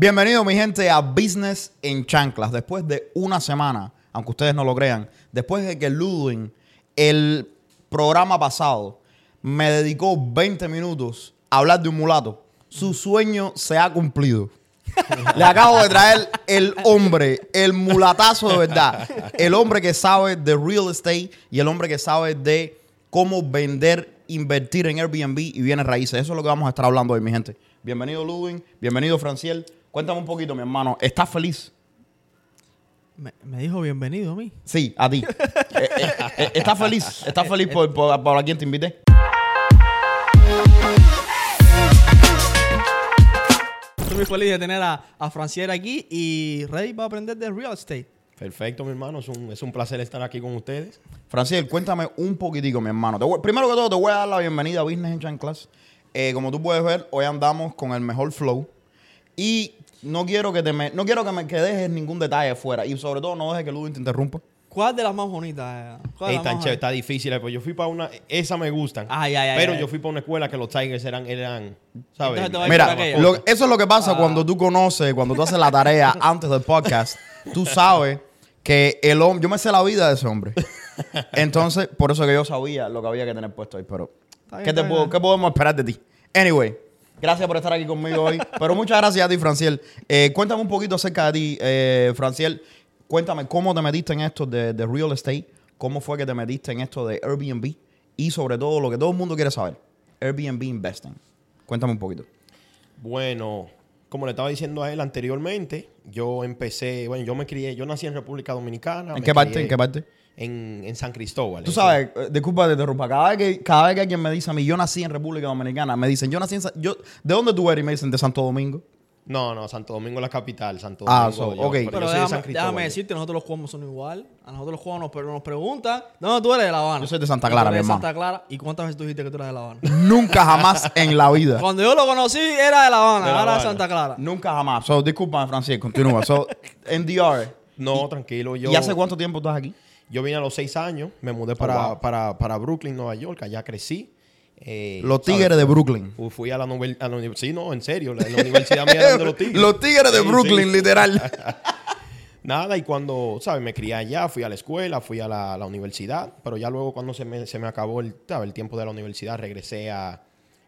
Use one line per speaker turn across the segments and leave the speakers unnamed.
Bienvenido, mi gente, a Business en Chanclas. Después de una semana, aunque ustedes no lo crean, después de que Ludwig, el programa pasado, me dedicó 20 minutos a hablar de un mulato, su sueño se ha cumplido. Le acabo de traer el hombre, el mulatazo de verdad. El hombre que sabe de real estate y el hombre que sabe de cómo vender, invertir en Airbnb y bienes raíces. Eso es lo que vamos a estar hablando hoy, mi gente. Bienvenido, Ludwig. Bienvenido, Franciel. Cuéntame un poquito, mi hermano. ¿Estás feliz?
Me, me dijo bienvenido a mí.
Sí, a ti. Eh, eh, eh, ¿Estás feliz? ¿Estás feliz por, por, por a quien te invité?
Estoy muy feliz de tener a, a Franciera aquí y ready para aprender de real estate.
Perfecto, mi hermano. Es un, es un placer estar aquí con ustedes.
Franciel, cuéntame un poquitico, mi hermano. Te voy- primero que todo, te voy a dar la bienvenida a Business Chanclas. Eh, como tú puedes ver, hoy andamos con el mejor flow. Y no quiero que te me, no quiero que me que dejes ningún detalle fuera. Y sobre todo, no dejes que Ludwig te interrumpa.
¿Cuál de las más bonitas?
chévere, está difícil. eh, Pues yo fui para una. Esa me gustan.
Ay, ay, ay,
Pero yo fui para una escuela que los Tigers eran. eran ¿Sabes?
Mira, lo- eso es lo que pasa
Ah.
cuando tú conoces, cuando tú haces la tarea antes del podcast. Tú sabes que el hombre, yo me sé la vida de ese hombre. Entonces, por eso que yo sabía lo que había que tener puesto ahí. Pero, ¿qué, te puedo- qué podemos esperar de ti? Anyway, gracias por estar aquí conmigo hoy. Pero muchas gracias a ti, Franciel. Eh, cuéntame un poquito acerca de ti, eh, Franciel. Cuéntame cómo te metiste en esto de, de real estate, cómo fue que te metiste en esto de Airbnb y sobre todo lo que todo el mundo quiere saber, Airbnb Investing. Cuéntame un poquito.
Bueno, como le estaba diciendo a él anteriormente, yo empecé. Bueno, yo me crié. Yo nací en República Dominicana.
¿En qué parte?
crié
¿En qué parte?
En, en San Cristóbal.
Tú
Eso-
sabes, eh, disculpa te interrumpa, cada vez que, cada vez que alguien me dice a mí, yo nací en República Dominicana, me dicen, yo nací en... Sa- Yo, ¿De dónde tú eres? Y me dicen, de Santo Domingo.
No, no, Santo Domingo es la capital. Santo
Ah,
Domingo.
so,
yo-
ok.
pero
Pero
yo soy de San
déjame,
Cristóbal.
déjame decirte, nosotros los cubanos son igual. A nosotros los cubanos pero nos preguntan, ¿de dónde tú eres de La Habana?
Yo soy de Santa Clara, mi
de
hermano.
Santa Clara. ¿Y cuántas veces tú dijiste que tú eras de La Habana?
Nunca jamás en la vida.
Cuando yo lo conocí era de La Habana,
De La
ahora de
Habana.
Santa Clara.
Nunca jamás. So, discúlpame, Francis, continúa. So, en DR.
No, tranquilo. Yo,
¿Y hace cuánto tiempo estás aquí?
Yo vine a los seis años, me mudé para,
wow.
para, para Brooklyn, Nueva York, allá crecí. Eh,
Los
¿sabes?
Tigres de Brooklyn.
Fu- Fui a la, a la uni- Sí, no, en serio, la, la universidad mía era de los Tigres.
Los Tigres de
Sí,
Brooklyn,
sí.
literal.
Nada, y cuando, ¿sabes? Me crié allá, fui a la escuela, fui a la, la universidad, pero ya luego cuando se me, se me acabó el, ¿sabes? el tiempo de la universidad, regresé a,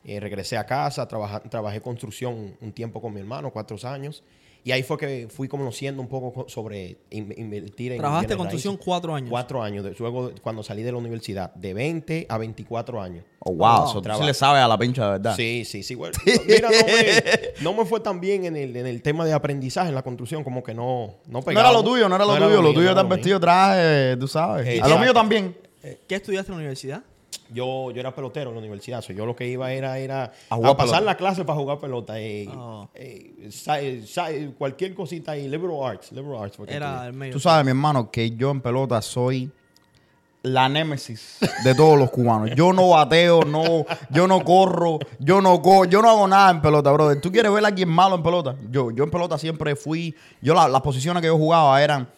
eh, regresé a casa, trabaja- trabajé construcción un tiempo con mi hermano, cuatro años, y ahí fue que fui conociendo un poco co- sobre in- invertir en
Trabajaste
bienes
construcción
raíces.
cuatro años.
Cuatro años, de- luego cuando salí de la universidad, de 20 a 24 años.
Oh, wow.
Wow.
Tú sí le sabes a la pincha de verdad.
Sí, sí, sí. Bueno, mira, no me, no me fue tan bien en el, en el tema de aprendizaje en la construcción, como que no, no
No era lo tuyo, no era lo tuyo. Lo
mío,
tuyo
no mío.
vestido traje, tú sabes.
Eh,
a lo mío también.
¿Qué estudiaste en la universidad?
Yo, yo era pelotero en la universidad. so yo lo que iba era, era
A
a, pasar
pelota.
la clase para jugar pelota. eh,
Oh.
eh, eh, cualquier cosita ahí. Liberal arts. Liberal arts.
Era el medio.
Tú sabes, mi hermano, que yo en pelota soy la némesis de todos los cubanos. Yo no bateo, no, yo no corro, yo no co yo no hago nada en pelota, brother. ¿Tú quieres ver a alguien malo en pelota? Yo, yo en pelota siempre fui, yo la- las posiciones que yo jugaba eran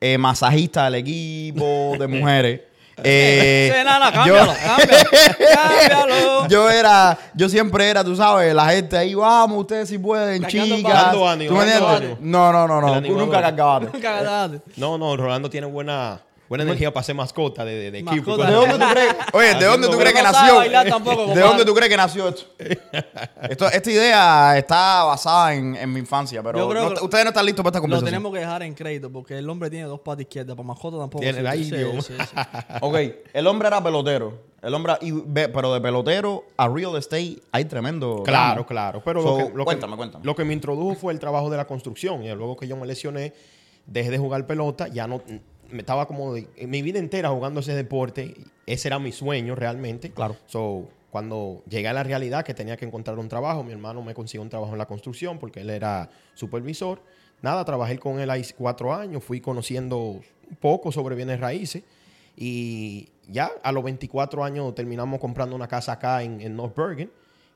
eh, masajista del equipo de mujeres. Eh,
Sí, no, no,
yo-
cámbialo, cámbialo, cámbialo.
yo era, yo siempre era, tú sabes, la gente ahí, vamos, ustedes si pueden,
Cargando
chicas.
ánimo,
¿Tú me entiendes?
ánimo.
No, no, no, no. Nunca cargaste.
Nunca ganaste.
No, no, Rolando tiene buena, buena energía para ser mascota de, de, de equipo.
Mascota.
¿De dónde tú crees? Oye, ¿de dónde tú crees que nació?
bailar tampoco,
¿De dónde tú crees que nació esto? Esto- esta idea está basada en, en mi infancia, pero no-
que
ustedes no están listos para esta
Lo
conversación.
tenemos que dejar en crédito porque el hombre tiene dos patas izquierdas. Para mascota tampoco.
Tiene-
sí,
ay,
sí, sí, sí.
Ok, el hombre era pelotero. El hombre, y pero de pelotero a real estate hay tremendo.
Claro, claro. Pero
So,
lo, que, lo,
cuéntame,
que,
cuéntame.
lo que me introdujo fue el trabajo de la construcción. Y luego que yo me lesioné, dejé de jugar pelota, ya no me estaba como de- mi vida entera jugando ese deporte. Ese era mi sueño realmente.
Claro.
So, cuando llegué a la realidad que tenía que encontrar un trabajo, mi hermano me consiguió un trabajo en la construcción porque él era supervisor. Nada, trabajé con él ahí cuatro años, fui conociendo un poco sobre bienes raíces. Y ya a los 24 años terminamos comprando una casa acá en, en North Bergen.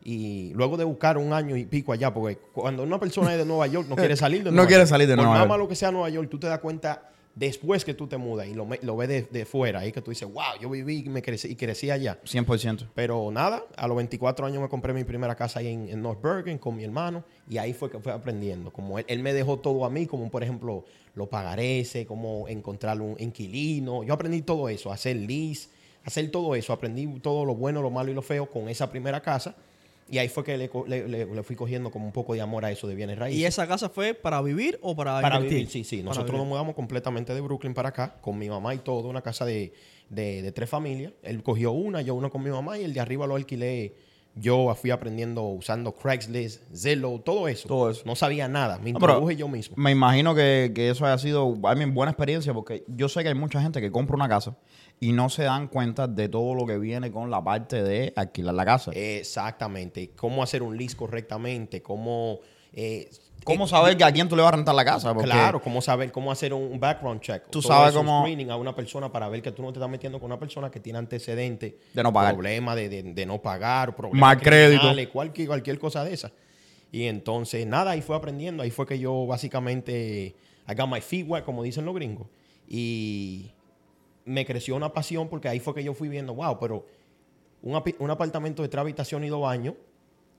Y luego de buscar un año y pico allá, porque cuando una persona es de Nueva York no quiere salir de
No
Nueva
quiere
York.
salir de
Por
Nueva
más
York.
malo que sea Nueva York, tú te das cuenta después que tú te mudas y lo, lo ves de, de fuera, ahí que tú dices, wow, yo viví y, me crecí, y crecí allá.
100%.
Pero nada, a los 24 años me compré mi primera casa ahí en, en North Bergen con mi hermano y ahí fue que fue aprendiendo. Como él, él me dejó todo a mí, como por ejemplo los pagarés, cómo encontrar un inquilino. Yo aprendí todo eso, hacer lease, hacer todo eso. Aprendí todo lo bueno, lo malo y lo feo con esa primera casa. Y ahí fue que le, le- le- le fui cogiendo como un poco de amor a eso de bienes raíces.
¿Y esa casa fue para vivir o para,
Para
invertir?
vivir, sí, sí. Nosotros nos mudamos completamente de Brooklyn para acá, con mi mamá y todo, una casa de, de- de tres familias. Él cogió una, yo una con mi mamá y el de arriba lo alquilé. Yo fui aprendiendo usando Craigslist, Zillow, todo eso.
Todo eso.
No sabía nada, me introduje yo mismo.
Me imagino que, que eso haya sido I mean, buena experiencia porque yo sé que hay mucha gente que compra una casa y no se dan cuenta de todo lo que viene con la parte de alquilar la casa.
Exactamente. Cómo hacer un lease correctamente, cómo... eh,
¿Cómo saber que a quién tú le vas a rentar la casa? Porque
Claro, cómo saber cómo hacer un background check.
Tú sabes cómo-
screening a una persona para ver que tú no te estás metiendo con una persona que tiene antecedentes
De no pagar.
Problemas de, de- de no pagar, problemas
Mal crédito.
Cualquier, cualquier cosa de esa. Y entonces, nada, ahí fue aprendiendo. Ahí fue que yo básicamente, I got my feet wet, como dicen los gringos. Y me creció una pasión porque ahí fue que yo fui viendo, wow, pero un, un apartamento de tres habitaciones y dos baños,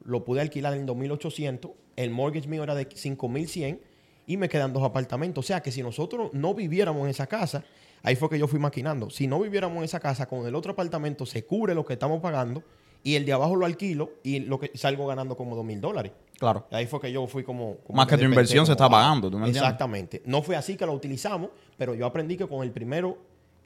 lo pude alquilar en 2.800, el mortgage mío era de 5.100 y me quedan dos apartamentos. O sea que si nosotros no viviéramos en esa casa, ahí fue que yo fui maquinando. Si no viviéramos en esa casa, con el otro apartamento se cubre lo que estamos pagando y el de abajo lo alquilo y lo que salgo ganando como 2.000 dólares.
Claro.
Ahí fue que yo fui como... como
Más que tu inversión se está pagando, ¿tú me entiendes?
Exactamente. No fue así que lo utilizamos, pero yo aprendí que con el primero,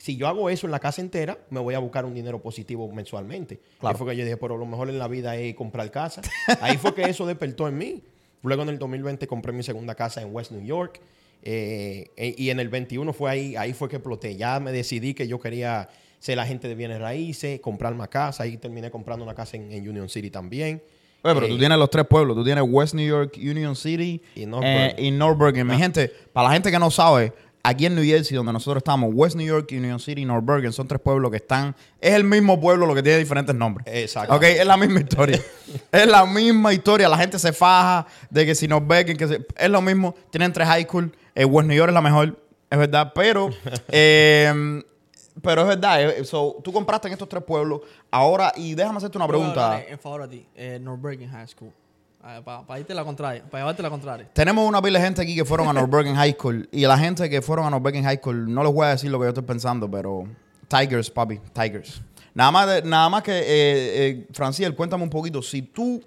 si yo hago eso en la casa entera, me voy a buscar un dinero positivo mensualmente.
Claro.
Ahí fue que yo dije, pero lo mejor en la vida es comprar casa. Ahí fue que eso despertó en mí. Luego en el 2020 compré mi segunda casa en West New York. eh, e- y en el 21 fue ahí, ahí fue que exploté. Ya me decidí que yo quería ser agente de bienes raíces, comprar más casa. Ahí terminé comprando una casa en, en Union City también.
Oye, pero
Eh,
tú tienes los tres pueblos. Tú tienes West New York, Union City
Y North
eh,
Bergen.
y North Bergen. Mi gente, para la gente que no sabe, aquí en New Jersey, donde nosotros estamos, West New York, Union City y North Bergen son tres pueblos que están... Es el mismo pueblo, lo que tiene diferentes nombres.
Exacto.
Ok, es la misma historia. es la misma historia. La gente se faja de que si North Bergen, que se- es lo mismo. Tienen tres high school. Eh, West New York es la mejor, es verdad. Pero... eh, pero es verdad, eh, so, tú compraste en estos tres pueblos. Ahora, y déjame hacerte una pregunta.
En favor a ti, eh, North Bergen High School. Para irte la contraria, para llevarte la contraria.
Tenemos una pila de gente aquí que fueron a North Bergen High School. Y la gente que fueron a North Bergen High School, no les voy a decir lo que yo estoy pensando, pero Tigers, papi, Tigers. Nada más, de- nada más que, eh, eh, Franciel, cuéntame un poquito. Si tú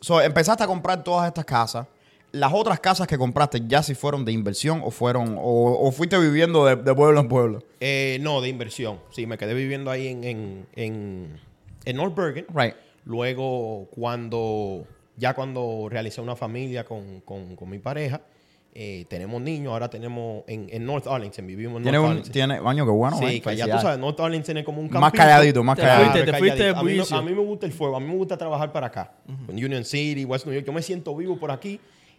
so, empezaste a comprar todas estas casas, las otras casas que compraste ya si fueron de inversión o fueron o, o fuiste viviendo de, de pueblo en pueblo.
Eh, no, de inversión. Sí, me quedé viviendo ahí en, en, en, en North Bergen.
Right.
Luego, cuando ya cuando realicé una familia con, con- con mi pareja, eh, tenemos niños. Ahora tenemos en, en North Arlington, vivimos en
Tiene
North
un,
Arlington.
tiene, baño, qué bueno.
sí,
eh,
que ya tú sabes, North Arlington es como un
Más calladito, más
Te
calladito.
fuiste, te fuiste de
calladito. a, mí no-
bullicio.
a mí me gusta el fuego, a mí me gusta trabajar para acá. Con Union City, West New York. Yo me siento vivo por aquí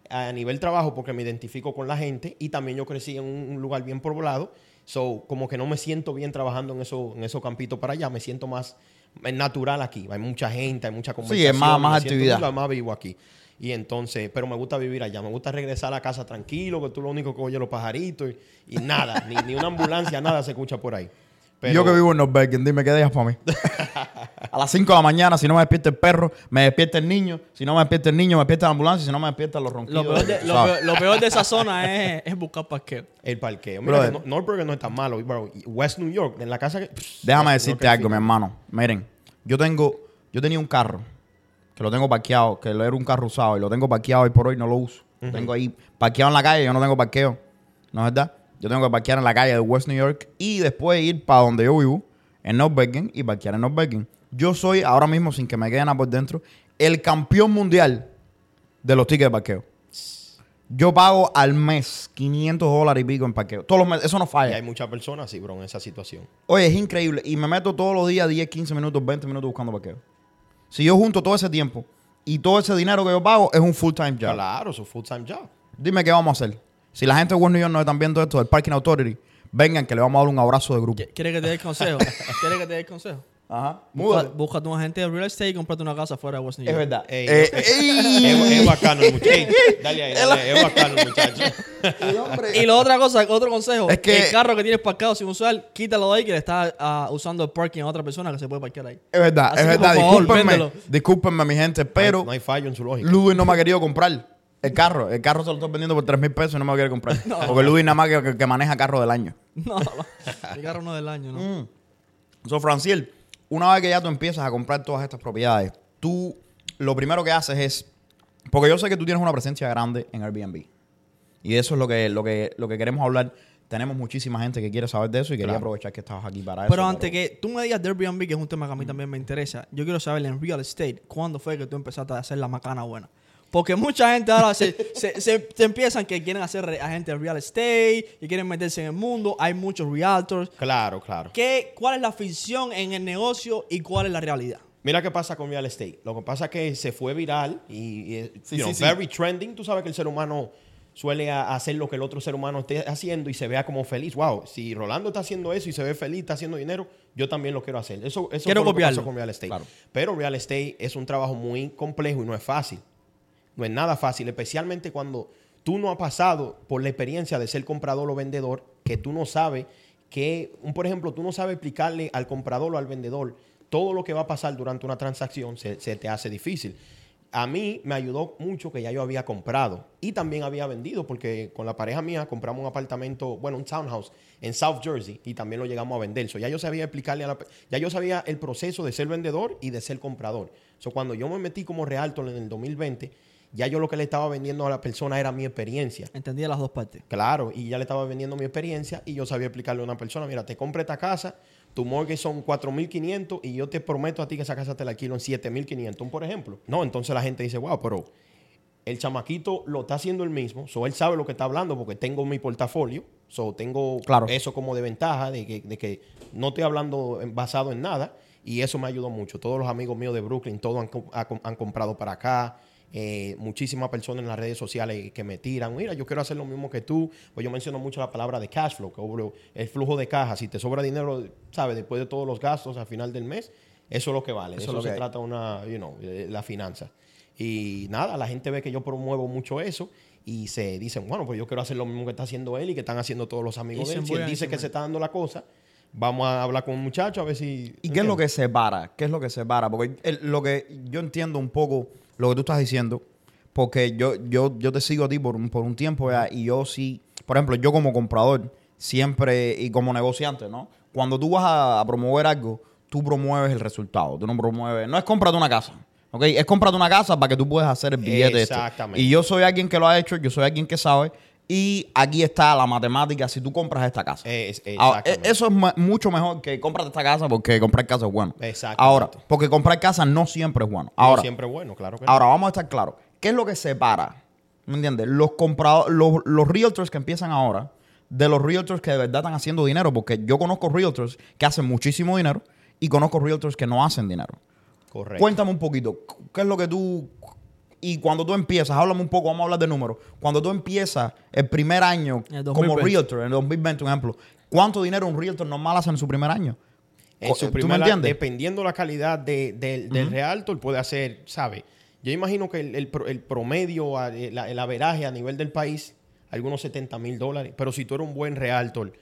a nivel trabajo porque me identifico con la gente y también yo crecí en un, lugar bien poblado. So, como que no me siento bien trabajando en, eso, en esos campitos para allá, me siento más eh, natural aquí. Hay mucha gente, hay mucha conversación.
más- más
me siento
actividad.
mucho más vivo aquí. Y entonces, pero me gusta vivir allá. Me gusta regresar a la casa tranquilo, que tú lo único que oyes los pajaritos y, y nada, ni, ni una ambulancia, nada se escucha por ahí. Pero-
Yo que vivo en North Bergen, dime qué dejas para mí. a las 5 de la mañana, si no me despierta el perro, me despierta el niño. Si no me despierta el niño, me despierta la ambulancia. Si no me despierta los ronquidos.
Lo peor, de,
tú
lo,
sabes.
peor, lo peor de esa zona es, es buscar parqueo.
El parqueo. Mira,
Brother.
no- no es tan malo, bro. West New York, en la casa que...
Déjame decirte algo, mi hermano. Miren, yo tengo, yo tenía un carro que lo tengo parqueado, que era un carro usado y lo tengo parqueado hoy por hoy, no lo uso. Tengo ahí parqueado en la calle, yo no tengo parqueo. ¿No es verdad? Yo tengo que parquear en la calle de West New York y después ir para donde yo vivo, en North Bergen, y parquear en North Bergen. Yo soy, ahora mismo, sin que me quede nada por dentro, el campeón mundial de los tickets de parqueo. Yo pago al mes 500 dólares y pico en parqueo. Todos los meses, eso no
Y
falla.
hay muchas personas así, bro, en esa situación.
Oye, es increíble. Y me meto todos los días 10, 15 minutos, 20 minutos buscando parqueo. Si yo junto todo ese tiempo y todo ese dinero que yo pago es un full time job.
Claro, su full time job.
Dime qué vamos a hacer. Si la gente de New York nos están viendo esto del Parking Authority, vengan que le vamos a dar un abrazo de grupo.
¿Qui- ¿Quieres que te dé el consejo? ¿Quieres que te dé el consejo?
Ajá.
Busca, búscate un agente de real estate y comprate una casa fuera de West New
Es
York.
verdad.
Ey,
Eh,
eh,
ey.
Es, es bacano el muchacho. Ey, dale ahí, dale, es bacano el muchacho.
Hombre.
Y la otra cosa, otro consejo,
Es que-
el carro que tienes parcado sin usar, quítalo de ahí que le estás ah, usando el parking a otra persona que se puede parquear ahí.
Es verdad,
Así
es verdad.
favor,
discúlpenme,
véndelo.
discúlpenme, mi gente, pero
no hay fallo en su lógica.
Ludwig no me ha querido comprar el carro. El carro se lo estoy vendiendo por 3 mil pesos y no me lo quiere comprar. Porque Ludwig nada más que, que- maneja carro del año.
No, no, el carro no es del año, ¿no?
Mm. So, Franciel, una vez que ya tú empiezas a comprar todas estas propiedades, tú lo primero que haces es. Porque yo sé que tú tienes una presencia grande en Airbnb. Y eso es lo que, lo que, lo que queremos hablar. Tenemos muchísima gente que quiere saber de eso y quería
Claro.
aprovechar que estabas aquí para eso.
Pero antes que tú me digas de Airbnb, que es un tema que a mí también me interesa, yo quiero saber en real estate, ¿cuándo fue que tú empezaste a hacer la macana buena? Porque mucha gente ahora se, se, se- se empiezan que quieren hacer agentes de real estate y quieren meterse en el mundo. Hay muchos realtors.
Claro, claro.
¿Qué, ¿Cuál es la ficción en el negocio y cuál es la realidad?
Mira qué pasa con real estate. Lo que pasa es que se fue viral y, y,
Sí,
you know,
sí, sí.
very trending. Tú sabes que el ser humano suele hacer lo que el otro ser humano esté haciendo y se vea como feliz. Wow, si Rolando está haciendo eso y se ve feliz, está haciendo dinero, yo también lo quiero hacer. Eso, eso
Quiero
fue lo que
copiarlo.
pasó con real estate.
Claro.
Pero real estate es un trabajo muy complejo y no es fácil. No es nada fácil, especialmente cuando tú no has pasado por la experiencia de ser comprador o vendedor, que tú no sabes que, un, por ejemplo, tú no sabes explicarle al comprador o al vendedor todo lo que va a pasar durante una transacción, se, te hace difícil. A mí me ayudó mucho que ya yo había comprado y también había vendido, porque con la pareja mía compramos un apartamento, bueno, un townhouse en South Jersey y también lo llegamos a vender. Ya yo sabía explicarle a la, ya yo sabía el proceso de ser vendedor y de ser comprador. So, cuando yo me metí como realtor en el 2020, ya yo lo que le estaba vendiendo a la persona era mi experiencia.
Entendía las dos partes.
Claro, y ya le estaba vendiendo mi experiencia y yo sabía explicarle a una persona, mira, te compré esta casa, tu mortgage son 4.500 y yo te prometo a ti que esa casa te la alquilo en 7.500, por ejemplo. No, entonces la gente dice, wow, pero el chamaquito lo está haciendo él mismo, so él sabe lo que está hablando porque tengo mi portafolio, so tengo
Claro.
eso como de ventaja de que, de que no estoy hablando basado en nada y eso me ayudó mucho. Todos los amigos míos de Brooklyn, todos han, han comprado para acá. Eh, muchísimas personas en las redes sociales que me tiran, mira, yo quiero hacer lo mismo que tú. Pues yo menciono mucho la palabra de cash flow, que el flujo de caja. Si te sobra dinero, ¿sabes? Después de todos los gastos al final del mes, eso es lo que vale.
Eso
Eso,
es lo que
se
hay.
trata una, you know, eh, la finanza. Y nada, la gente ve que yo promuevo mucho eso y se dicen, bueno, pues yo quiero hacer lo mismo que está haciendo él y que están haciendo todos los amigos de él. Si él dice que se está dando la cosa, vamos a hablar con un muchacho a ver si...
¿Y qué es lo que separa? ¿Qué es lo que separa? Porque el- lo que yo entiendo un poco lo que tú estás diciendo, porque yo, yo, yo te sigo a ti por un, por un tiempo y yo sí, por ejemplo, yo como comprador, siempre, y como negociante, ¿no? Cuando tú vas a, a promover algo, tú promueves el resultado. Tú no promueves, no es cómprate una casa. ¿ok? Es cómprate una casa para que tú puedas hacer el billete. este.
Exactamente.
Y yo soy alguien que lo ha hecho, yo soy alguien que sabe. Y aquí está la matemática si tú compras esta casa.
Es-
Ahora,
exactamente.
e- eso es mucho mejor que cómprate esta casa porque comprar casa es bueno.
Exactamente.
Ahora, porque comprar casa no siempre es bueno.
No
Ahora,
siempre bueno, claro que
ahora vamos a estar claros. ¿Qué es lo que separa? ¿Me entiendes? Los compradores, los, los realtors que empiezan ahora de los realtors que de verdad están haciendo dinero. Porque yo conozco realtors que hacen muchísimo dinero y conozco realtors que no hacen dinero.
no. Correcto.
Cuéntame un poquito, ¿qué es lo que tú... Y cuando tú empiezas, háblame un poco, vamos a hablar de números. Cuando tú empiezas el primer año
el
como
2020.
realtor, en el 2020, un ejemplo, ¿cuánto dinero un realtor normal hace en su primer año?
En su
¿Tú me entiendes?
Dependiendo la calidad de- del- del realtor, puede hacer, ¿sabe? Yo imagino que el, el pro- el promedio, el, el averaje a nivel del país, algunos 70 mil dólares. Pero si tú eres un buen realtor,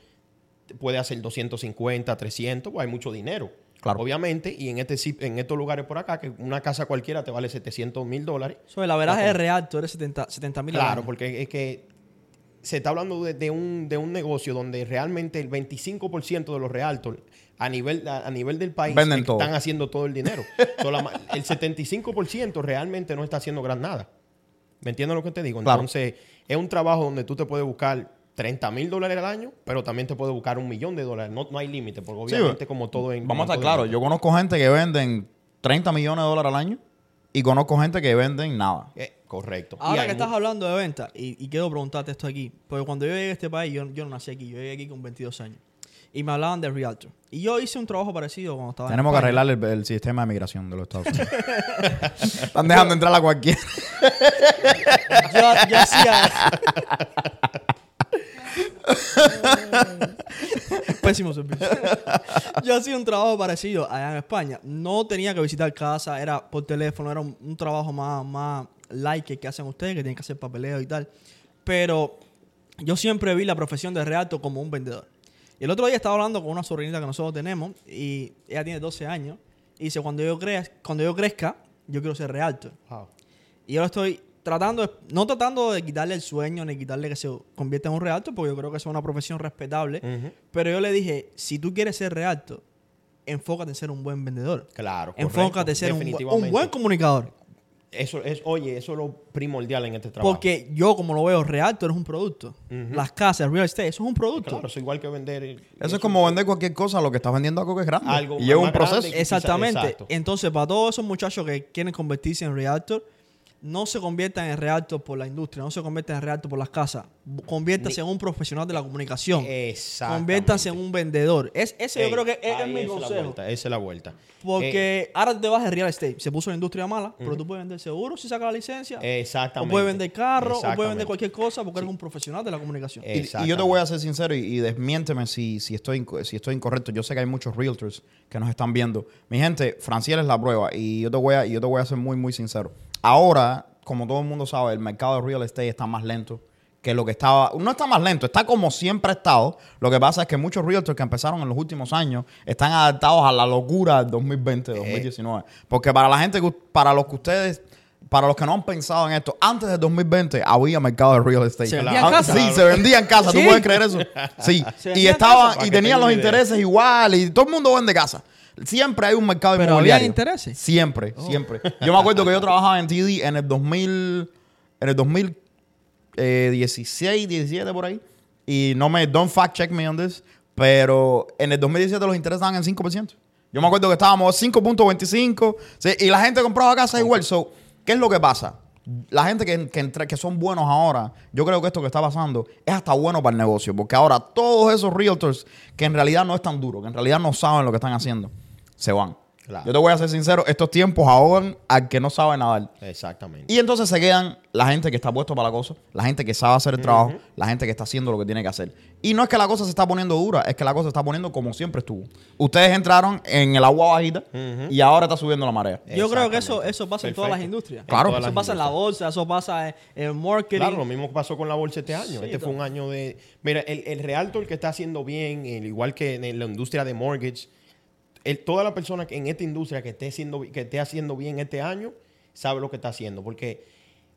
puede hacer 250, 300, pues hay mucho dinero.
Claro.
Obviamente, y en, este, en estos lugares por acá, que una casa cualquiera te vale 700 mil dólares.
So, el averaje es real, tú eres 70 mil
Claro, porque es que se está hablando de, de un, de un negocio donde realmente el 25% de los realtors a nivel, a, a nivel del país
Venden
es-
todo.
están haciendo todo el dinero. So, la el 75% realmente no está haciendo gran nada. ¿Me entiendes lo que te digo?
Claro.
Entonces, es un trabajo donde tú te puedes buscar 30 mil dólares al año, pero también te puedes buscar un millón de dólares. No, no hay límite, porque
Sí,
obviamente como todo en...
Vamos a estar claros, yo conozco gente que venden 30 millones de dólares al año y conozco gente que venden nada.
Eh, correcto.
Ahora que estás hablando de venta, y, y quiero preguntarte esto aquí, porque cuando yo llegué a este país, yo, yo no nací aquí, yo llegué aquí con 22 años. Y me hablaban de Realtor. Y yo hice un trabajo parecido cuando estaba en
Tenemos que arreglar el, el sistema de migración de los Estados Unidos. Están dejando entrar a cualquiera.
Yo, yo hacía... Pésimo servicio. yo hacía un trabajo parecido allá en España. No tenía que visitar casa, era por teléfono, era un, un trabajo más, más like que, hacen ustedes, que tienen que hacer papeleo y tal. Pero yo siempre vi la profesión de realto como un vendedor. Y el otro día estaba hablando con una sobrinita que nosotros tenemos y ella tiene 12 años y dice, cuando yo, crez- cuando yo crezca, yo quiero ser realtor.
Wow.
Y yo lo estoy tratando, no tratando de quitarle el sueño ni quitarle que se convierta en un realtor, porque yo creo que es una profesión respetable. Pero yo le dije, si tú quieres ser realtor, enfócate en ser un buen vendedor.
Claro.
enfócate en ser un, buen comunicador.
Eso es, oye, eso es lo primordial en este trabajo.
Porque yo, como lo veo, realtor es un producto. Las casas, real estate, eso es un producto.
Claro, eso es igual que vender.
Eso es como vender cualquier cosa, lo que estás vendiendo algo que es grande.
Algo
y
más
un proceso.
Exactamente. Entonces, para todos esos muchachos que quieren convertirse en realtor, no se conviertan en realtor por la industria, no se conviertan en realtor por las casas. Conviértanse en un profesional de la comunicación.
Exacto.
Conviértanse en un vendedor. Es, ese yo creo que es, es mi
Esa es la
consejo.
vuelta. Esa es la vuelta. Eh,
Porque ahora te vas de real estate. Se puso la industria mala, pero tú puedes vender seguro si sacas la licencia.
Eh, exactamente.
O puedes vender carro, o puedes vender cualquier cosa porque eres un profesional de la comunicación.
Eh,
Y, y yo te voy a ser sincero y, y desmiénteme si, si, estoy, si estoy incorrecto. Yo sé que hay muchos realtors que nos están viendo. Mi gente, Franciel es la prueba y yo te voy a, y yo te voy a ser muy, muy sincero. Ahora, como todo el mundo sabe, el mercado de real estate está más lento que lo que estaba. No está más lento, está como siempre ha estado. Lo que pasa es que muchos realtors que empezaron en los últimos años están adaptados a la locura del 2020, 2019. Porque para la gente, que- para los que ustedes. Para los que no han pensado en esto, antes del 2020 había mercado de real estate.
¿Se vendían casas?
Sí, se vendían casas. ¿Tú
Sí.
puedes creer eso? Sí. Y estaban, y tenían los intereses igual. Y todo el mundo vende casa. Siempre hay un mercado
Pero
inmobiliario.
había intereses. Oh.
Siempre, siempre. Yo me acuerdo que yo trabajaba en TD en el 2000, en el 2016, 17 por ahí. Y no me, don't fact check me on this, pero en el 2017 los intereses estaban en 5%. Yo me acuerdo que estábamos 5.25 sí, y la gente compraba casa igual. So, ¿Qué es lo que pasa? La gente que, que, entra- que son buenos ahora, yo creo que esto que está pasando es hasta bueno para el negocio, porque ahora todos esos realtors que en realidad no es tan duro, que en realidad no saben lo que están haciendo, se van.
Claro.
Yo te voy a ser sincero, estos tiempos ahogan al que no sabe nadar.
Exactamente.
Y entonces se quedan la gente que está puesto para la cosa, la gente que sabe hacer el trabajo, la gente que está haciendo lo que tiene que hacer. Y no es que la cosa se está poniendo dura, es que la cosa se está poniendo como siempre estuvo. Ustedes entraron en el agua bajita y ahora está subiendo la marea.
Yo creo que eso, eso pasa en todas las industrias.
Claro.
Eso pasa en la bolsa, eso pasa en, en marketing.
Claro, lo mismo que pasó con la bolsa este año.
Sí,
este fue un año de... Mira, el, el realtor que está haciendo bien, el- igual que en la industria de mortgage, el- toda la persona que en esta industria que esté, haciendo, que esté haciendo bien este año, sabe lo que está haciendo. Porque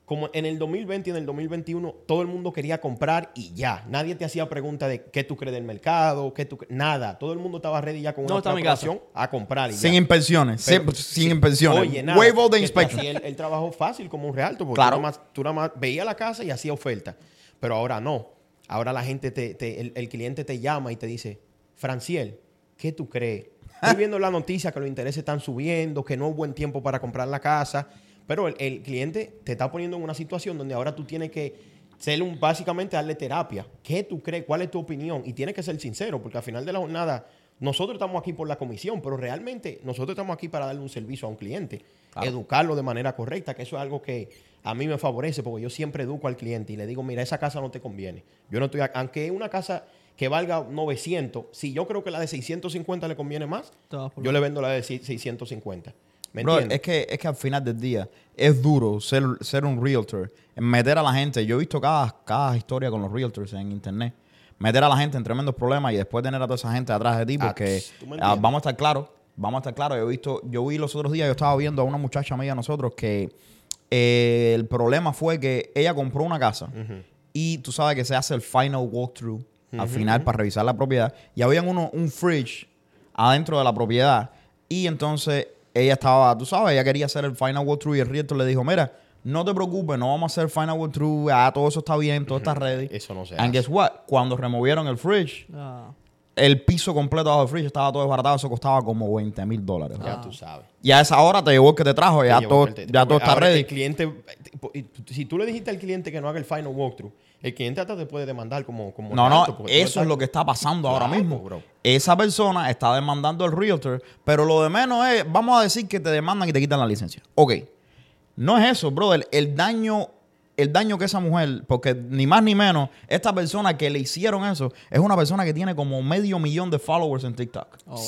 como en el 2020 y en el 2021, todo el mundo quería comprar y ya. Nadie te hacía pregunta de qué tú crees del mercado, qué tú Nada. Todo el mundo estaba ready ya con
¿Dónde
una aprobación a comprar y
Sin
ya.
inspecciones,
Pero-
sin, sin inspecciones.
Oye, nada,
Wave inspection.
hacía El, el trabajo fácil como un realtor, porque
Claro.
tú, nada más, tú nada más veías la casa y hacía oferta. Pero ahora no. Ahora la gente, te, te- el, el cliente te llama y te dice, Franciel, ¿qué tú crees? Estoy viendo la noticia que los intereses están subiendo, que no es buen tiempo para comprar la casa. Pero el, el cliente te está poniendo en una situación donde ahora tú tienes que ser un, básicamente darle terapia. ¿Qué tú crees? ¿Cuál es tu opinión? Y tienes que ser sincero, porque al final de la jornada nosotros estamos aquí por la comisión, pero realmente nosotros estamos aquí para darle un servicio a un cliente, educarlo de manera correcta, que eso es algo que a mí me favorece, porque yo siempre educo al cliente y le digo, mira, esa casa no te conviene. Yo no estoy, aunque es una casa que valga 900, si yo creo que la de 650 le conviene más, yo le vendo la de 650. ¿Me
Bro,
entiendes?
es que, es que al final del día es duro ser, ser un realtor, meter a la gente. Yo he visto cada, cada historia con los realtors en internet. Meter a la gente en tremendos problemas y después tener a toda esa gente atrás de ti
Ah,
porque ah, vamos a estar claros, vamos a estar claros. Yo he visto, yo vi los otros días, yo estaba viendo a una muchacha amiga de nosotros que eh, el problema fue que ella compró una casa y tú sabes que se hace el final walkthrough al final para revisar la propiedad y había uno, un fridge adentro de la propiedad y entonces ella estaba, tú sabes, ella quería hacer el final walkthrough y el realtor le dijo, mira, no te preocupes, no vamos a hacer el final walkthrough, ah, todo eso está bien, todo está ready.
Eso no se
And
hace.
guess what? Cuando removieron el fridge,
Ah.
el piso completo bajo el fridge estaba todo desbaratado, eso costaba como 20 mil dólares.
Ya tú sabes.
Y a esa hora te llevó el que te trajo, ya,
Te
todo,
el
ya todo está ready.
El cliente, tú- si tú le dijiste al cliente que no haga el final walkthrough, el cliente hasta te puede demandar como, como
No, no, eso es lo que está pasando ahora mismo.
bro.
Esa persona está demandando al realtor, pero lo de menos es, vamos a decir que te demandan y te quitan la licencia. Ok, no es eso, brother. El daño el daño que esa mujer, porque ni más ni menos, esta persona que le hicieron eso, es una persona que tiene como medio millón de followers en TikTok.
Oh, wow.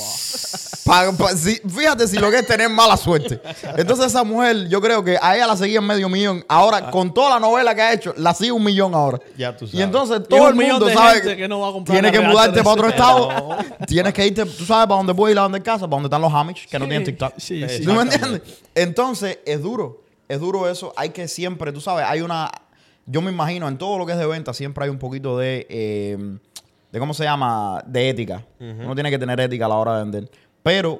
Pa- pa- si- fíjate si lo que es tener mala suerte. Entonces esa mujer, yo creo que a ella la seguían medio millón. Ahora, con toda la novela que ha hecho, la sigue un millón ahora.
Ya tú
Y entonces
Y
todo
un
el
millón
mundo
de
sabe
gente que no va a comprar
tienes que mudarte para otro estado. Tienes que irte, tú sabes para dónde puedes ir, a dónde casa, para dónde están los Amish, que no tienen TikTok.
sí,
sí.
¿Tú me entiendes? Entonces, es duro. Es duro eso. Hay que siempre, tú sabes, hay una. Yo me imagino, en todo lo que es de venta, siempre hay un poquito de. eh, de ¿Cómo se llama? De ética. Uno tiene que tener ética a la hora de vender. Pero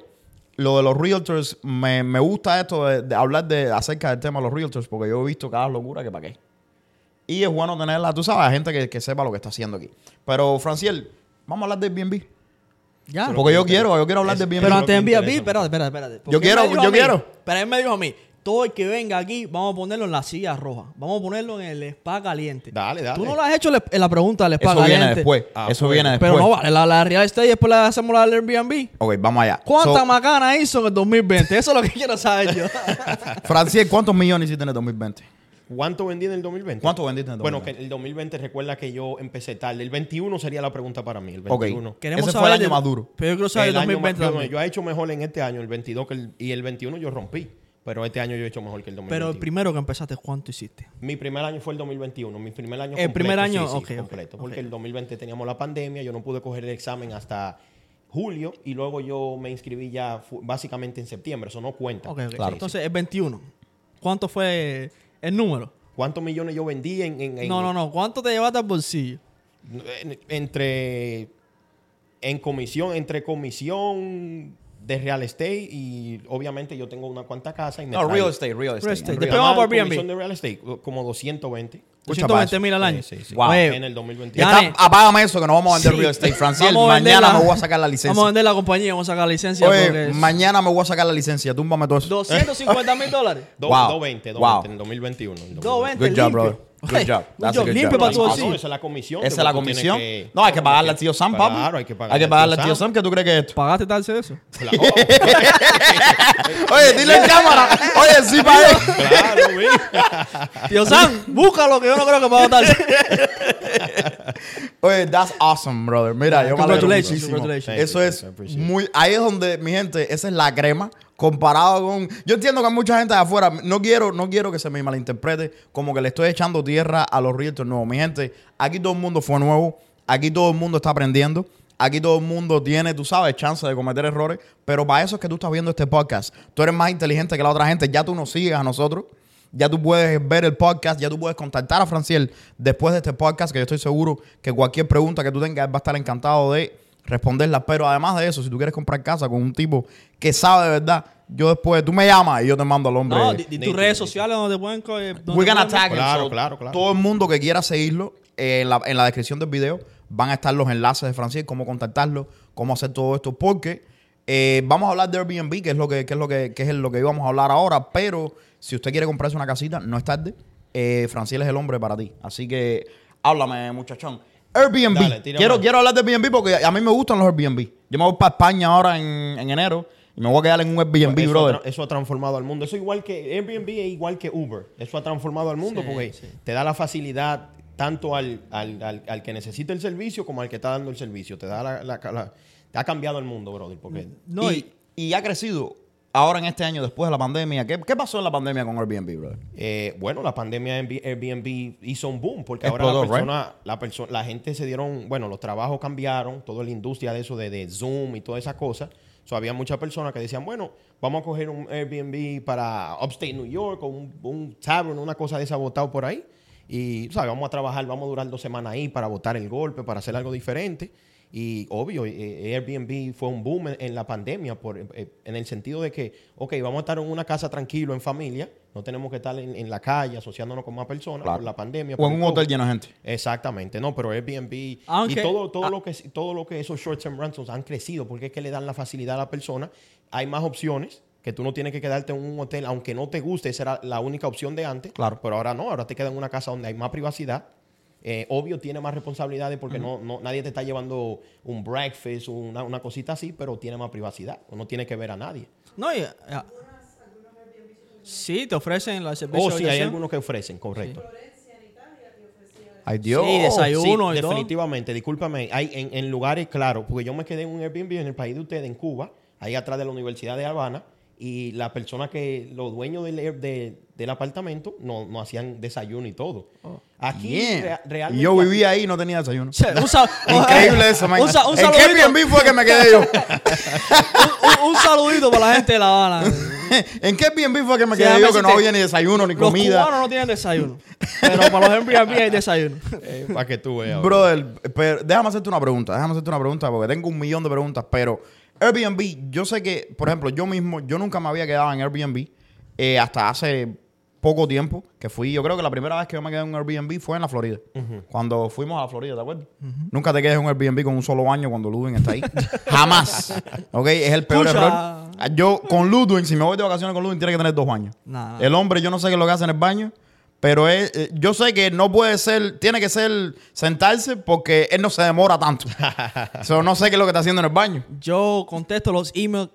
lo de los realtors, me, me gusta esto de, de hablar de, acerca del tema de los realtors, porque yo he visto cada locura que para qué. Y es bueno tenerla, tú sabes, gente que, que sepa lo que está haciendo aquí. Pero, Franciel, vamos a hablar de Airbnb.
Ya.
Porque yo quiero, yo quiero hablar
Es-
de Airbnb.
Pero antes de
interesa.
espérate, espérate, espérate.
Yo quiero, yo quiero.
Pero él me dijo a mí, todo el que venga aquí, vamos a ponerlo en la silla roja. Vamos a ponerlo en el spa caliente.
Dale, dale.
Tú no le has hecho le- la pregunta del spa
Eso viene
caliente.
después.
Ah,
Eso
pues.
viene después.
Pero no vale, la, la real estate y después le hacemos la del Airbnb.
Ok, vamos allá.
¿Cuánta
So,
macana hizo en el 2020? Eso es lo que quiero saber yo.
Franciel, ¿cuántos millones hiciste en el 2020?
¿Cuánto vendí en el 2020?
¿Cuánto vendiste en el
Bueno,
2020?
que el 2020 recuerda que yo empecé tarde. El 21 sería la pregunta para mí. El
Ok.
21.
Queremos
Ese fue
saber
el año
de-
más duro.
Pero yo quiero saber el,
El año
2020
más- yo,
también.
yo he hecho mejor en este año, el 22 que el- y el 21 yo rompí. Pero este año yo he hecho mejor que el 2021.
Pero el primero que empezaste, ¿cuánto hiciste?
Mi primer año fue el 2021. Mi primer año
El
completo,
primer año,
sí, sí,
ok, ok,
completo. Porque
ok.
el 2020 teníamos la pandemia. Yo no pude coger el examen hasta julio. Y luego yo me inscribí ya básicamente en septiembre. Eso no cuenta.
Claro.
Entonces, el 21. ¿Cuánto fue el número?
¿Cuántos millones yo vendí en, en- en-
No, no, no. ¿Cuánto te llevaste al bolsillo?
en- entre en comisión, entre comisión de real estate y obviamente yo tengo una cuanta casa y me
No,
trae-
real estate, real estate.
Real estate.
Real-
Después vamos por Airbnb.
de real estate, como 220.
Escucha,
220 mil al año.
Sí, sí, sí.
Wow.
Oye,
En el 2021.
Ya,
Está- apágame eso que no vamos a vender
Sí.
real estate. Franciel, mañana
la-
me voy a sacar la licencia.
Vamos a vender la compañía, vamos a sacar la licencia.
Oye, mañana me voy a sacar la licencia. Túmbame todo eso.
250 mil dólares.
Do-
Wow.
220, 220
Wow.
en el 2021. en el
220
Good job, brother. Good job. That's
job
good
limpio
job.
para tu
Ah, esa es la comisión.
Esa es la comisión.
que-
No, hay que pagarle al tío Sam, papi.
Claro, hay que pagarle
Hay que
al
pagarle
tío
al tío
Sam.
Sam. ¿Qué tú crees que es esto?
¿Pagaste tal de eso?
Claro,
Oye, dile en cámara. Oye, sí pagué.
claro, güey.
Tío Sam, búscalo que yo no creo que pague tal.
Oye, that's awesome, brother. Mira, yo me alegro
Congratulations.
Eso
Thank
es muy... Ahí es donde, mi gente, esa es la crema comparado con... Yo entiendo que hay mucha gente de afuera. No quiero, no quiero que se me malinterprete como que le estoy echando tierra a los realtors nuevos. Mi gente, aquí todo el mundo fue nuevo. Aquí todo el mundo está aprendiendo. Aquí todo el mundo tiene, tú sabes, chance de cometer errores. Pero para eso es que tú estás viendo este podcast. Tú eres más inteligente que la otra gente. Ya tú nos sigues a nosotros. Ya tú puedes ver el podcast, ya tú puedes contactar a Franciel después de este podcast, que yo estoy seguro que cualquier pregunta que tú tengas, va a estar encantado de responderla. Pero además de eso, si tú quieres comprar casa con un tipo que sabe de verdad, yo después, tú me llamas y yo te mando al hombre.
No, di, di tus redes sociales donde te pueden... eh, donde
We're gonna
pueden-
tag him.
Claro,
So,
claro, claro.
Todo el mundo que quiera seguirlo, eh, en, la, en la descripción del video van a estar los enlaces de Franciel, cómo contactarlo, cómo hacer todo esto, porque eh, vamos a hablar de Airbnb, que es lo que, que es lo que, que es lo que íbamos a hablar ahora, pero si usted quiere comprarse una casita, no es tarde. Eh, Franciel es el hombre para ti. Así que háblame, muchachón. Airbnb.
Dale,
quiero, quiero hablar de Airbnb porque a mí me gustan los Airbnb. Yo me voy para España ahora en, en enero y me voy a quedar en un Airbnb,
eso,
brother.
ha eso ha transformado al mundo. Eso igual que Airbnb es igual que Uber. Eso ha transformado al mundo
Sí,
porque
sí.
te da la facilidad tanto al, al, al- al que necesita el servicio como al que está dando el servicio. Te da la, la- la- te ha cambiado el mundo, brother. Porque
No,
y, y ha crecido ahora en este año, después de la pandemia. ¿Qué, qué pasó en la pandemia con Airbnb, brother?
Eh, bueno, la pandemia en Airbnb- hizo un boom porque ahora la persona, la persona, la gente se dieron, bueno, los trabajos cambiaron, toda la industria de eso de, de Zoom y todas esas cosas. So, había muchas personas que decían, bueno, vamos a coger un Airbnb para Upstate New York o un, un tavern, una cosa de esa botado por ahí. Y, ¿sabes? Vamos a trabajar, vamos a durar dos semanas ahí para botar el golpe, para hacer algo diferente. Y obvio, eh, Airbnb fue un boom en, en la pandemia por, eh, en el sentido de que, ok, vamos a estar en una casa tranquilo, en familia, no tenemos que estar en, en la calle asociándonos con más personas
Claro.
por la pandemia.
O en un hotel lleno de gente.
Exactamente, no, pero Airbnb
Aunque-
y todo, todo,
ah.
lo que, todo lo que esos short term rentals han crecido porque es que le dan la facilidad a la persona. Hay más opciones que tú no tienes que quedarte en un hotel, aunque no te guste, esa era la única opción de antes.
Claro.
Pero ahora no, ahora te quedas en una casa donde hay más privacidad. Eh, obvio, tiene más responsabilidades porque no, no, nadie te está llevando un breakfast o una, una cosita así, pero tiene más privacidad. No tiene que ver a nadie.
No, y- ya. Sí, te ofrecen la servicio
Oh, sí, hay algunos que ofrecen, correcto.
Ay, Dios.
Sí, desayuno
Sí,
y todo.
definitivamente, discúlpame, hay en, en lugares, claro, porque yo me quedé en un Airbnb en el país de ustedes, en Cuba, ahí atrás de la Universidad de Habana, y la persona que, los dueños del, de- del apartamento, no, no hacían desayuno y todo. Aquí,
Bien.
rea-
Y
realmente...
yo vivía ahí y no tenía desayuno.
Che, un, sal-
Increíble eso, man.
Un,
¿En qué Airbnb fue que me quedé yo?
un, un saludito para la gente de La Habana.
¿En qué Airbnb fue que me quedé yo que no había ni desayuno ni
Los
comida?
cubanos no tienen desayuno. Pero para los Airbnb hay desayuno.
para que tú veas.
Brother, pero déjame hacerte una pregunta, déjame hacerte una pregunta porque tengo un millón de preguntas, pero Airbnb, yo sé que, por ejemplo, yo mismo, yo nunca me había quedado en Airbnb eh, hasta hace poco tiempo que fui, yo creo que la primera vez que yo me quedé en un Airbnb fue en la Florida, cuando fuimos a la Florida, ¿te acuerdas? Nunca te quedes en un Airbnb con un solo baño cuando Ludwig está ahí, jamás, ¿ok? Es el peor
Escucha.
error. Yo con Ludwig, si me voy de vacaciones con Ludwig, tiene que tener dos baños.
Nah.
El hombre, yo no sé qué es lo que hace en el baño, pero es, eh, yo sé que no puede ser, tiene que ser sentarse porque él no se demora tanto. so, no sé qué es lo que está haciendo en el baño.
Yo contesto los emails.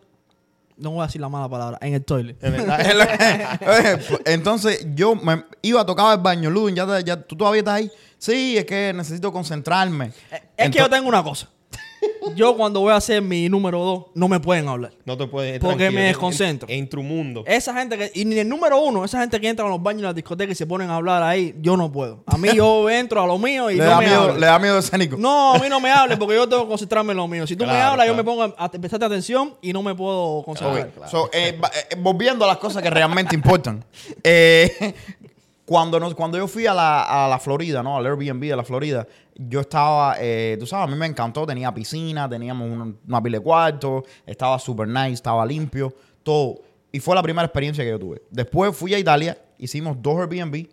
No voy a decir la mala palabra. En el toilet.
Entonces, yo me iba, tocaba el baño. Ludwig, ya, ya tú todavía estás ahí. Sí, es que necesito concentrarme.
Es que yo tengo una cosa. Yo cuando voy a hacer mi número 2, no me pueden hablar.
no te puedes...
Porque me
en-
desconcentro.
En, en tu mundo.
Esa gente que, y ni el número uno, esa gente que entra a los baños en las discotecas y se ponen a hablar ahí, yo no puedo. A mí yo entro a lo mío y
le,
no
da
me
miedo, le da miedo escénico.
No, a mí no me hables porque yo tengo que concentrarme en lo mío. Si tú me
Claro,
hablas, yo me pongo a, a prestarte atención y no me puedo concentrar.
So, eh, eh, volviendo a las cosas que realmente importan. Eh, cuando, nos- cuando yo fui a la, a la Florida, ¿no? Al Airbnb de la Florida, yo estaba, eh, tú sabes, a mí me encantó. Tenía piscina, teníamos un- una pila de cuartos, estaba super nice, estaba limpio, todo. Y fue la primera experiencia que yo tuve. Después fui a Italia, hicimos dos Airbnb,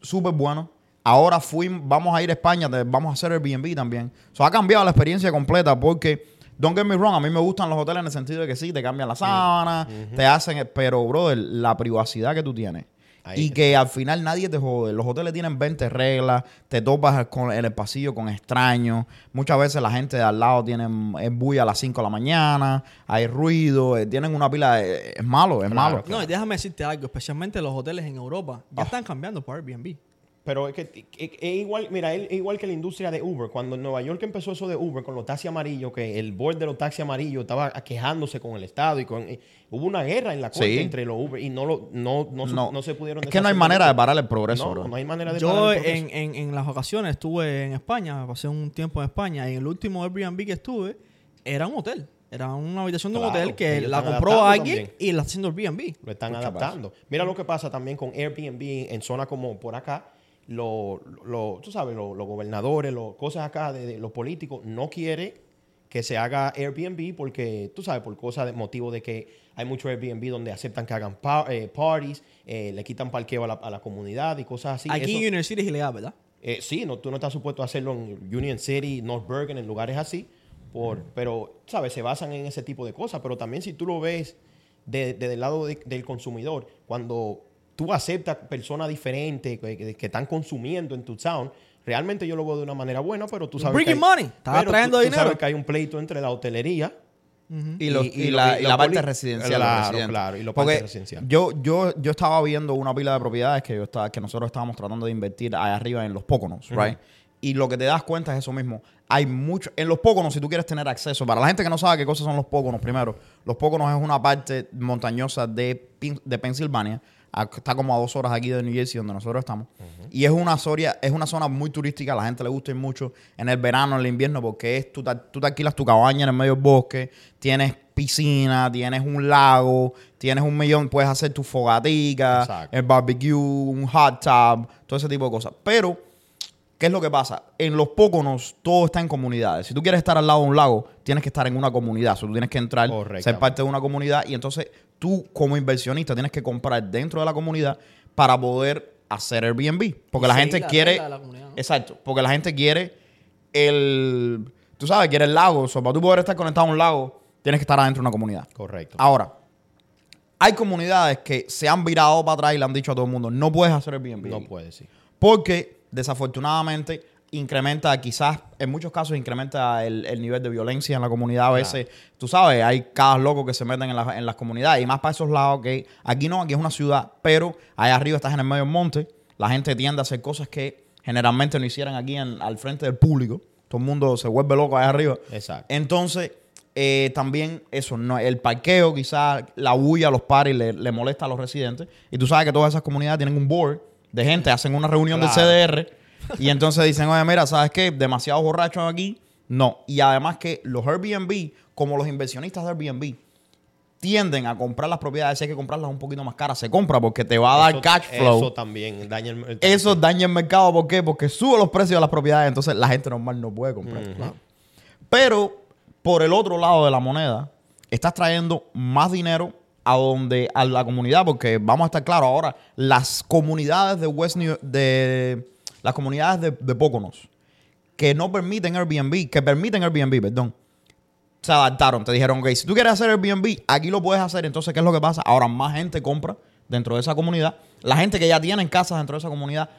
súper buenos. Ahora fui, vamos a ir a España, vamos a hacer Airbnb también. So, ha cambiado la experiencia completa porque, don't get me wrong, a mí me gustan los hoteles en el sentido de que sí, te cambian la sábana, te hacen, pero, brother, la privacidad que tú tienes.
Ahí
y
está.
que al final nadie te jode. Los hoteles tienen 20 reglas, te topas con, en el pasillo con extraños. Muchas veces la gente de al lado tiene es bulla a las 5 de la mañana, hay ruido, eh, tienen una pila de... Es malo, es
Claro,
malo.
No, y déjame decirte algo, especialmente los hoteles en Europa,
Ah.
ya están cambiando por Airbnb.
Pero es que es, es igual, mira, es igual que la industria de Uber. Cuando en Nueva York empezó eso de Uber con los taxis amarillos, que el board de los taxis amarillos estaba quejándose con el Estado y con... y hubo una guerra en la corte
Sí.
entre los Uber y no, lo, no, no, su-
No,
no se pudieron...
es que no hay manera de parar el progreso,
No,
bro.
no hay manera de
Yo
parar el progreso.
en, en, en las ocasiones estuve en España, me pasé un tiempo en España y en el último Airbnb que estuve era un hotel. Era una habitación de un hotel que la compró alguien
también.
y la está haciendo Airbnb.
Lo están adaptando. Mira lo que pasa también con Airbnb en zonas como por acá. Lo, lo- tú sabes, lo- los gobernadores, los cosas acá de, de los políticos, no quiere que se haga Airbnb porque, tú sabes, por cosas de motivo de que hay muchos Airbnb donde aceptan que hagan pa- eh, parties, eh, le quitan parqueo a la, a la comunidad y cosas así.
Aquí
Eso-
en Union City es ilegal, ¿verdad?
eh, sí, no, tú no estás supuesto a hacerlo en Union City, North Bergen, en lugares así, por, pero, ¿sabes? Se basan en ese tipo de cosas, pero también si tú lo ves de- desde el lado de- del consumidor, cuando tú aceptas personas diferentes que, que- que están consumiendo en tu town, realmente yo lo veo de una manera buena, pero tú sabes
Bringing
que hay,
money, estaba
pero tú-
trayendo
tú
dinero.
sabes que hay un pleito entre la hotelería
Y, los-
Y-
y
y lo-
la, la parte residencial.
Claro, claro, y
Porque
parte residencial.
Yo, yo, yo estaba viendo una pila de propiedades que yo estaba, que nosotros estábamos tratando de invertir allá arriba en los Póconos, right? Y lo que te das cuenta es eso mismo. Hay mucho. En los Póconos, si tú quieres tener acceso, para la gente que no sabe qué cosas son los Póconos, primero, los Póconos es una parte montañosa de, de Pensilvania. A- Está como a dos horas aquí de New Jersey, donde nosotros estamos. Y es una, zona, es una zona muy turística. A la gente le gusta ir mucho en el verano, en el invierno, porque es tú, te- tú te alquilas tu cabaña en el medio del bosque, tienes piscina, tienes un lago, tienes un millón, puedes hacer tu fogatica,
Exacto.
el barbecue, un hot tub, todo ese tipo de cosas. Pero ¿Qué es lo que pasa? En los Póconos todo está en comunidades. Si tú quieres estar al lado de un lago, tienes que estar en una comunidad. O sea, tú tienes que entrar, ser parte de una comunidad y entonces tú como inversionista tienes que comprar dentro de la comunidad para poder hacer Airbnb. Porque
Y
la gente
la
quiere... Exacto. Porque la gente quiere el... Tú sabes, quiere el lago. O sea, para tú poder estar conectado a un lago, tienes que estar adentro de una comunidad.
Correcto.
Ahora, hay comunidades que se han virado para atrás y le han dicho a todo el mundo, no puedes hacer Airbnb.
no puede, sí.
Porque desafortunadamente incrementa, quizás en muchos casos incrementa el, el nivel de violencia en la comunidad. A veces, tú sabes, hay cada loco que se meten en, la- en las comunidades y más para esos lados que aquí no, aquí es una ciudad, pero allá arriba estás en el medio del monte, la gente tiende a hacer cosas que generalmente no hicieran aquí en- al frente del público. Todo el mundo se vuelve loco allá arriba.
Exacto.
Entonces, eh, también eso, no, el parqueo, quizás la bulla, los paris le, le molesta a los residentes. Y tú sabes que todas esas comunidades tienen un board de gente, hacen una reunión
Claro.
del CDR y entonces dicen, oye, mira, ¿sabes qué? Demasiados borrachos aquí. No. Y además que los Airbnb, como los inversionistas de Airbnb, tienden a comprar las propiedades, si hay que comprarlas un poquito más caras, se compra porque te va a dar
Eso-
cash flow.
Eso también daña el, el-
Eso daña el mercado. ¿Por qué? Porque sube los precios de las propiedades. Entonces la gente normal no puede comprar. Pero por el otro lado de la moneda, estás trayendo más dinero a donde a la comunidad, porque vamos a estar claros ahora, las comunidades de West New de las comunidades de, de Poconos que no permiten Airbnb, que permiten Airbnb, perdón, se adaptaron. Te dijeron, ok, si tú quieres hacer Airbnb, aquí lo puedes hacer. Entonces, ¿qué es lo que pasa? Ahora más gente compra dentro de esa comunidad. La gente que ya tiene casas dentro de esa comunidad,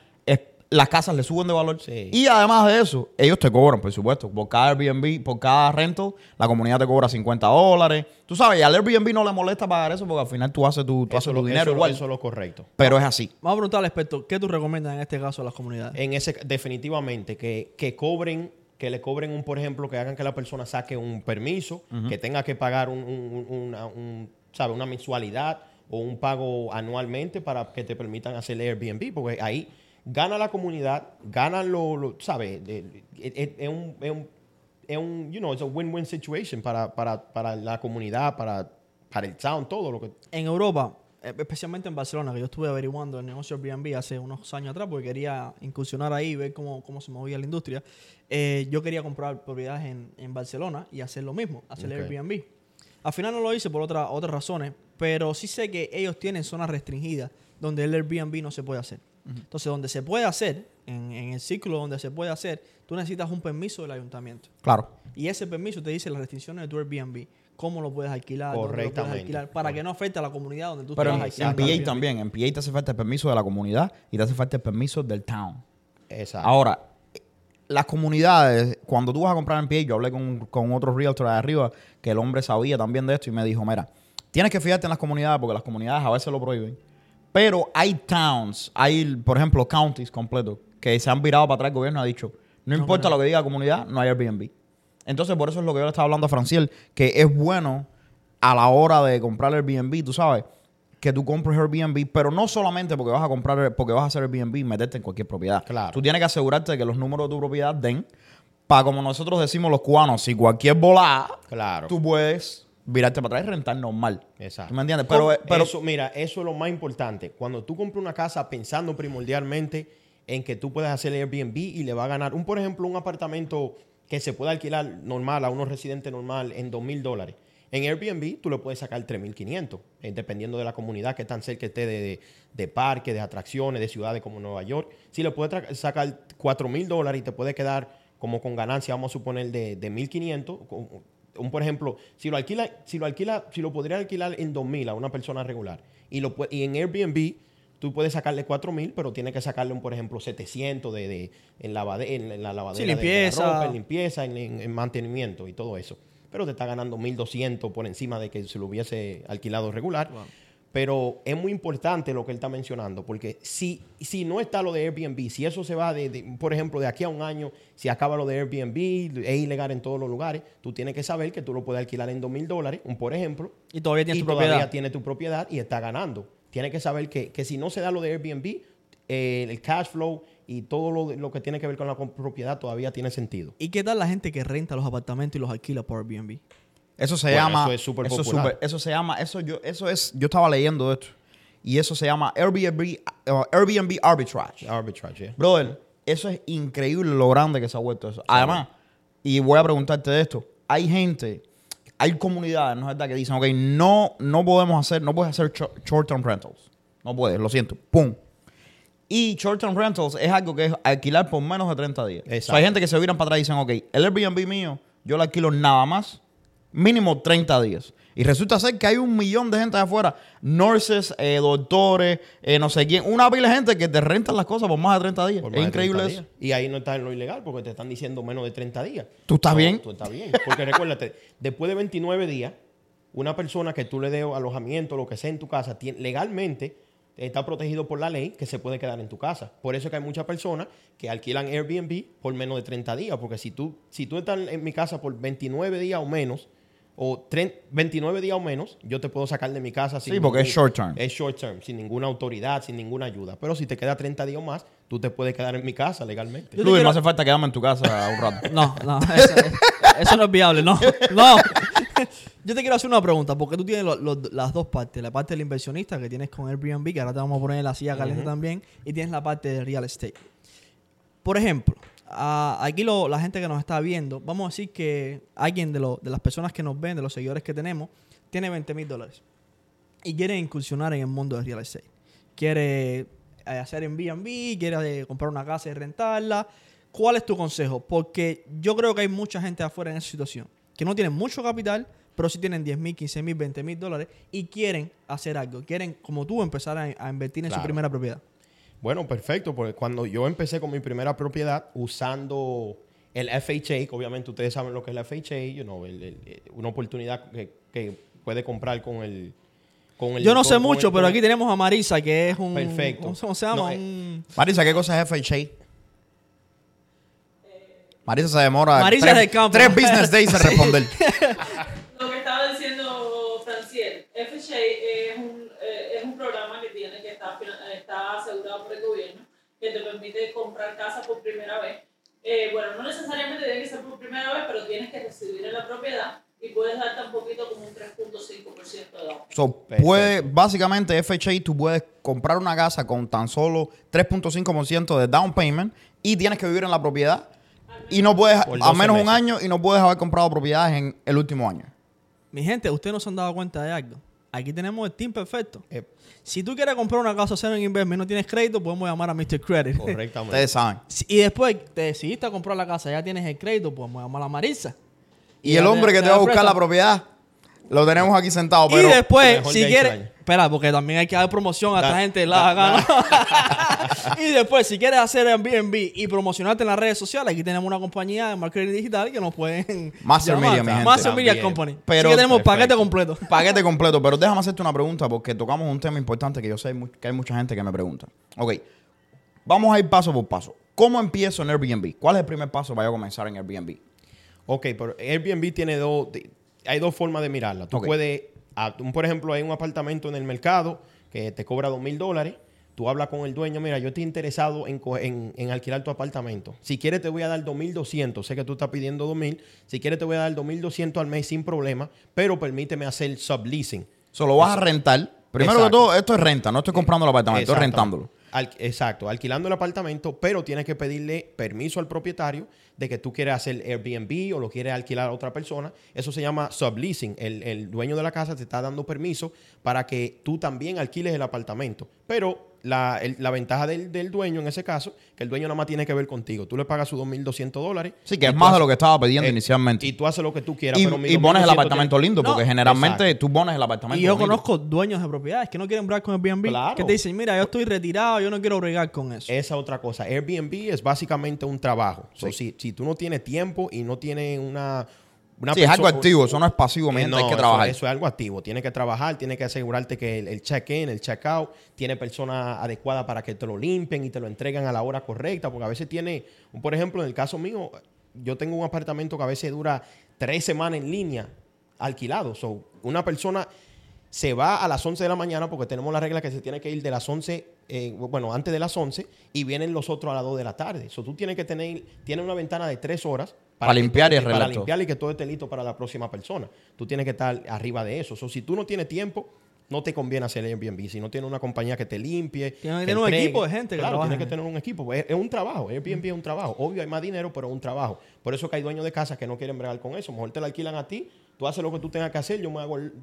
las casas le suben de valor.
Sí.
Y además de eso, ellos te cobran, por supuesto. Por cada Airbnb, por cada rental, la comunidad te cobra 50 dólares. Tú sabes, y al Airbnb no le molesta pagar eso porque al final tú haces tu, tú haces tu
lo-
dinero
eso-
igual.
Eso es lo correcto.
Pero es así.
Vamos a preguntar al experto, ¿qué tú recomiendas en este caso a las comunidades?
En ese, definitivamente, que, que cobren, que le cobren un, por ejemplo, que hagan que la persona saque un permiso, que tenga que pagar un, un- un- una, un, ¿sabe? una mensualidad o un pago anualmente para que te permitan hacer Airbnb, porque ahí gana la comunidad, ganan lo, lo ¿sabes? De- Es, es- un, es un, es un, you know, it's a win-win situation para, para, para la comunidad, para, para el town, todo lo que...
En Europa, eh, especialmente en Barcelona, que yo estuve averiguando el negocio Airbnb hace unos años atrás porque quería incursionar ahí y ver cómo, cómo se movía la industria, eh, yo quería comprar propiedades en, en Barcelona y hacer lo mismo, hacer
Ok.
Airbnb. Al final no lo hice por otra, otras razones, pero sí sé que ellos tienen zonas restringidas donde el Airbnb no se puede hacer. Entonces, donde se puede hacer, en, en el ciclo donde se puede hacer, tú necesitas un permiso del ayuntamiento.
Claro.
Y ese permiso te dice las restricciones de tu Airbnb, cómo lo puedes alquilar, dónde lo puedes
Correctamente.
alquilar, para que no afecte a la comunidad donde tú
Pero
te
en,
vas a
en PA también. En PA te hace falta el permiso de la comunidad y te hace falta el permiso del town.
Exacto.
Ahora, las comunidades, cuando tú vas a comprar en pie, yo hablé con, con otro realtor de arriba, que el hombre sabía también de esto y me dijo, mira, tienes que fijarte en las comunidades porque las comunidades a veces lo prohíben. Pero hay towns, hay, por ejemplo, counties completos que se han virado para atrás. El gobierno ha dicho, no importa lo que diga la comunidad, no hay Airbnb. Entonces, por eso es lo que yo le estaba hablando a Franciel, que es bueno a la hora de comprar Airbnb, tú sabes, que tú compres Airbnb, pero no solamente porque vas a comprar, porque vas a hacer Airbnb y meterte en cualquier propiedad.
Claro.
Tú tienes que asegurarte de que los números de tu propiedad den, para como nosotros decimos los cubanos, si cualquier volada,
Claro.
tú puedes virarte para atrás y rentar normal.
Exacto.
¿Tú me entiendes? Pero, pero
eso, mira, eso es lo más importante. Cuando tú compras una casa pensando primordialmente en que tú puedes hacer Airbnb y le va a ganar, un por ejemplo, un apartamento que se pueda alquilar normal a unos residentes normal en dos mil dólares. En Airbnb tú le puedes sacar 3.500, eh, dependiendo de la comunidad que tan cerca esté de, de, de parques, de atracciones, de ciudades como Nueva York. Si le puedes sacar 4.000 dólares y te puede quedar como con ganancia, vamos a suponer, de, de 1.500. Un, por ejemplo, si lo alquila, si lo alquila, si lo podría alquilar en 2.000 a una persona regular y, lo, y en Airbnb tú puedes sacarle 4.000, pero tienes que sacarle un, por ejemplo, 700 de, de- en, lavade- en, en la lavadera
Sí,
de- de la
limpieza.
ropa, en limpieza, en, en- en mantenimiento y todo eso. Pero te está ganando 1.200 por encima de que si lo hubiese alquilado regular. Pero es muy importante lo que él está mencionando, porque si, si no está lo de Airbnb, si eso se va de, de- por ejemplo, de aquí a un año, si acaba lo de Airbnb, es ilegal en todos los lugares, tú tienes que saber que tú lo puedes alquilar en 2.000 dólares, un por ejemplo,
Y todavía tienes
y
tu
todavía
propiedad.
tiene tu propiedad y está ganando. Tienes que saber que, que si no se da lo de Airbnb, eh, el cash flow y todo lo, lo que tiene que ver con la propiedad todavía tiene sentido.
¿Y qué tal la gente que renta los apartamentos y los alquila por Airbnb?
Eso se
Bueno,
llama.
eso es súper
eso,
popular.
súper- eso se llama. Eso yo, eso es. Yo estaba leyendo esto. Y eso se llama Airbnb, uh, Airbnb Arbitrage.
Arbitrage, yeah.
Brother, eso es increíble lo grande que se ha vuelto eso. Además, y voy a preguntarte de esto, hay gente, hay comunidades, ¿no es verdad? Que dicen, ok, no, no podemos hacer, no puedes hacer short-term rentals. No puedes, lo siento. Pum. Y short-term rentals es algo que es alquilar por menos de 30 días.
Exacto.
O sea, hay gente que se viran para atrás y dicen, ok, el Airbnb mío, yo lo alquilo nada más, mínimo 30 días. Y resulta ser que hay un millón de gente de afuera, nurses, eh, doctores, eh, no sé quién, una pila de gente que te rentan las cosas por más de 30 días.
Por
es increíble
30
eso.
días. Y ahí no está en lo ilegal porque te están diciendo menos de 30 días.
¿Tú estás
No,
bien?
Tú estás bien. Porque recuérdate, después de 29 días, una persona que tú le des alojamiento, lo que sea en tu casa, legalmente está protegido por la ley que se puede quedar en tu casa. Por eso es que hay muchas personas que alquilan Airbnb por menos de 30 días, porque si tú, si tú estás en mi casa por 29 días o menos, o 30 29 días o menos, yo te puedo sacar de mi casa sin
Sí, porque es short term.
Es short term, sin ninguna autoridad, sin ninguna ayuda. Pero si te queda 30 días o más, tú te puedes quedar en mi casa legalmente.
Luis,
quiero-
no hace falta quedarme en tu casa un rato.
No, no, eso, eso no es viable, no, no. Yo te quiero hacer una pregunta, porque tú tienes lo- lo- las dos partes, la parte del inversionista que tienes con Airbnb, que ahora te vamos a poner en la silla caliente también, y tienes la parte de real estate. Por ejemplo, a- aquí lo- la gente que nos está viendo, vamos a decir que alguien de, lo- de las personas que nos ven, de los seguidores que tenemos, tiene 20 mil dólares y quiere incursionar en el mundo del real estate. Quiere eh, hacer Airbnb, quiere eh, comprar una casa y rentarla. ¿Cuál es tu consejo? Porque yo creo que hay mucha gente afuera en esa situación que no tienen mucho capital, pero sí tienen 10 mil, 15 mil, 20 mil dólares y quieren hacer algo. Quieren, como tú, empezar a, a invertir en su primera propiedad.
Bueno, perfecto, porque cuando yo empecé con mi primera propiedad usando el FHA, que obviamente ustedes saben lo que es el FHA, you know, el- el- el- una oportunidad que, que puede comprar con el... Con el
Yo no
con-
sé mucho,
el-
pero aquí tenemos a Marisa, que es un...
Perfecto.
¿Cómo se llama?
No, eh,
Un-
Marisa, ¿qué cosa es FHA? Marisa se demora
Marisa
tres,
del campo.
tres business days en responder.
Lo que estaba diciendo Franciel, FHA es un, eh, es un programa que tiene que estar, fina- está asegurado por el gobierno, que te permite comprar casa por primera vez. Eh, bueno, no necesariamente tiene que ser por primera vez, pero tienes que residir en la propiedad y puedes dar tan poquito como un 3.5% de down.
So, puede, básicamente, FHA, tú puedes comprar una casa con tan solo 3.5% de down payment y tienes que vivir en la propiedad. Y no puedes,
Por
a
12
menos un
meses.
año, y no puedes haber comprado propiedades en el último año.
Mi gente, ustedes no se han dado cuenta de algo. Aquí tenemos el team perfecto.
Eh,
Si tú quieres comprar una casa, hacer un investment y no tienes crédito, podemos llamar a Mr. Credit.
correctamente.
Ustedes saben.
Y después te decidiste a comprar la casa, ya tienes el crédito, podemos llamar a Marisa.
Y, el hombre que te va a buscar la propiedad, lo tenemos aquí sentado. Pero
y después, si quieres... Espera, porque también hay que dar promoción a esta gente. La gana. y después, si quieres hacer Airbnb y promocionarte en las redes sociales, aquí tenemos una compañía de marketing digital que nos pueden
Master
llamar.
Media, mi gente.
Master Media. Company.
Pero-
Así que tenemos
Perfecto.
paquete completo.
paquete completo. Pero déjame hacerte una pregunta porque tocamos un tema importante que yo sé que hay mucha gente que me pregunta. Ok, vamos a ir paso por paso. ¿Cómo empiezo en Airbnb? ¿Cuál es el primer paso para yo comenzar en Airbnb?
Ok, pero Airbnb tiene dos, hay dos formas de mirarla. Tú puedes, ah, tú, por ejemplo, hay un apartamento en el mercado que te cobra dos mil dólares. Tú hablas con el dueño, mira, yo estoy interesado en, co- en- en alquilar tu apartamento. Si quieres te voy a dar 2.200. Sé que tú estás pidiendo 2.000. Si quieres te voy a dar 2.200 al mes sin problema, pero permíteme hacer subleasing.
Solo vas a rentar. Primero
Exacto.
que todo, esto es renta. No estoy comprando el apartamento, estoy rentándolo.
Exacto, alquilando el apartamento, pero tienes que pedirle permiso al propietario de que tú quieres hacer Airbnb o lo quieres alquilar a otra persona. Eso se llama subleasing. El, el dueño de la casa te está dando permiso para que tú también alquiles el apartamento. Pero la, el- la ventaja del, del dueño en ese caso, que el dueño nada más tiene que ver contigo. Tú le pagas sus 2.200 dólares.
Sí, que es más de lo que estaba pidiendo
eh,
inicialmente.
Y tú haces lo que tú quieras.
Y,
pero
y pones el
2.200
apartamento
tiene-
lindo,
No,
porque generalmente
exacto.
tú pones el apartamento
Y yo
lindo.
conozco dueños de propiedades que no quieren bregar con Airbnb.
Claro.
Que te dicen, mira, yo estoy retirado, yo no quiero bregar con eso.
Esa otra cosa. Airbnb es básicamente un trabajo. So, si, si tú no tienes tiempo y no tienes una... una
Sí, es algo activo, eso no es pasivo,
no,
hay que trabajar.
Eso, es algo activo. Tienes que trabajar, tienes que asegurarte que el, el check-in, el check-out, tiene personas adecuadas para que te lo limpien y te lo entreguen a la hora correcta. Porque a veces tiene, por ejemplo, en el caso mío, yo tengo un apartamento que a veces dura tres semanas en línea alquilado. So, una persona se va a las 11 de la mañana porque tenemos la regla que se tiene que ir de las 11, eh, bueno, antes de las 11 y vienen los otros a las 2 de la tarde. So, tú tienes que tener, tienes una ventana de tres horas
Para limpiar y
todo- Para
arreglar todo.
limpiar y que todo esté listo para la próxima persona. Tú tienes que estar arriba de eso. So, si tú no tienes tiempo, no te conviene hacer Airbnb. Si no tienes una compañía que te limpie.
Tienes que
que
tener un equipo de gente que
Claro,
trabaja
tienes que
en
tener un equipo. Es, es un trabajo. Airbnb es un trabajo. Obvio, hay más dinero, pero es un trabajo. Por eso que hay dueños de casas que no quieren bregar con eso. Mejor te la alquilan a ti. Tú haces lo que tú tengas que hacer. Yo me hago el,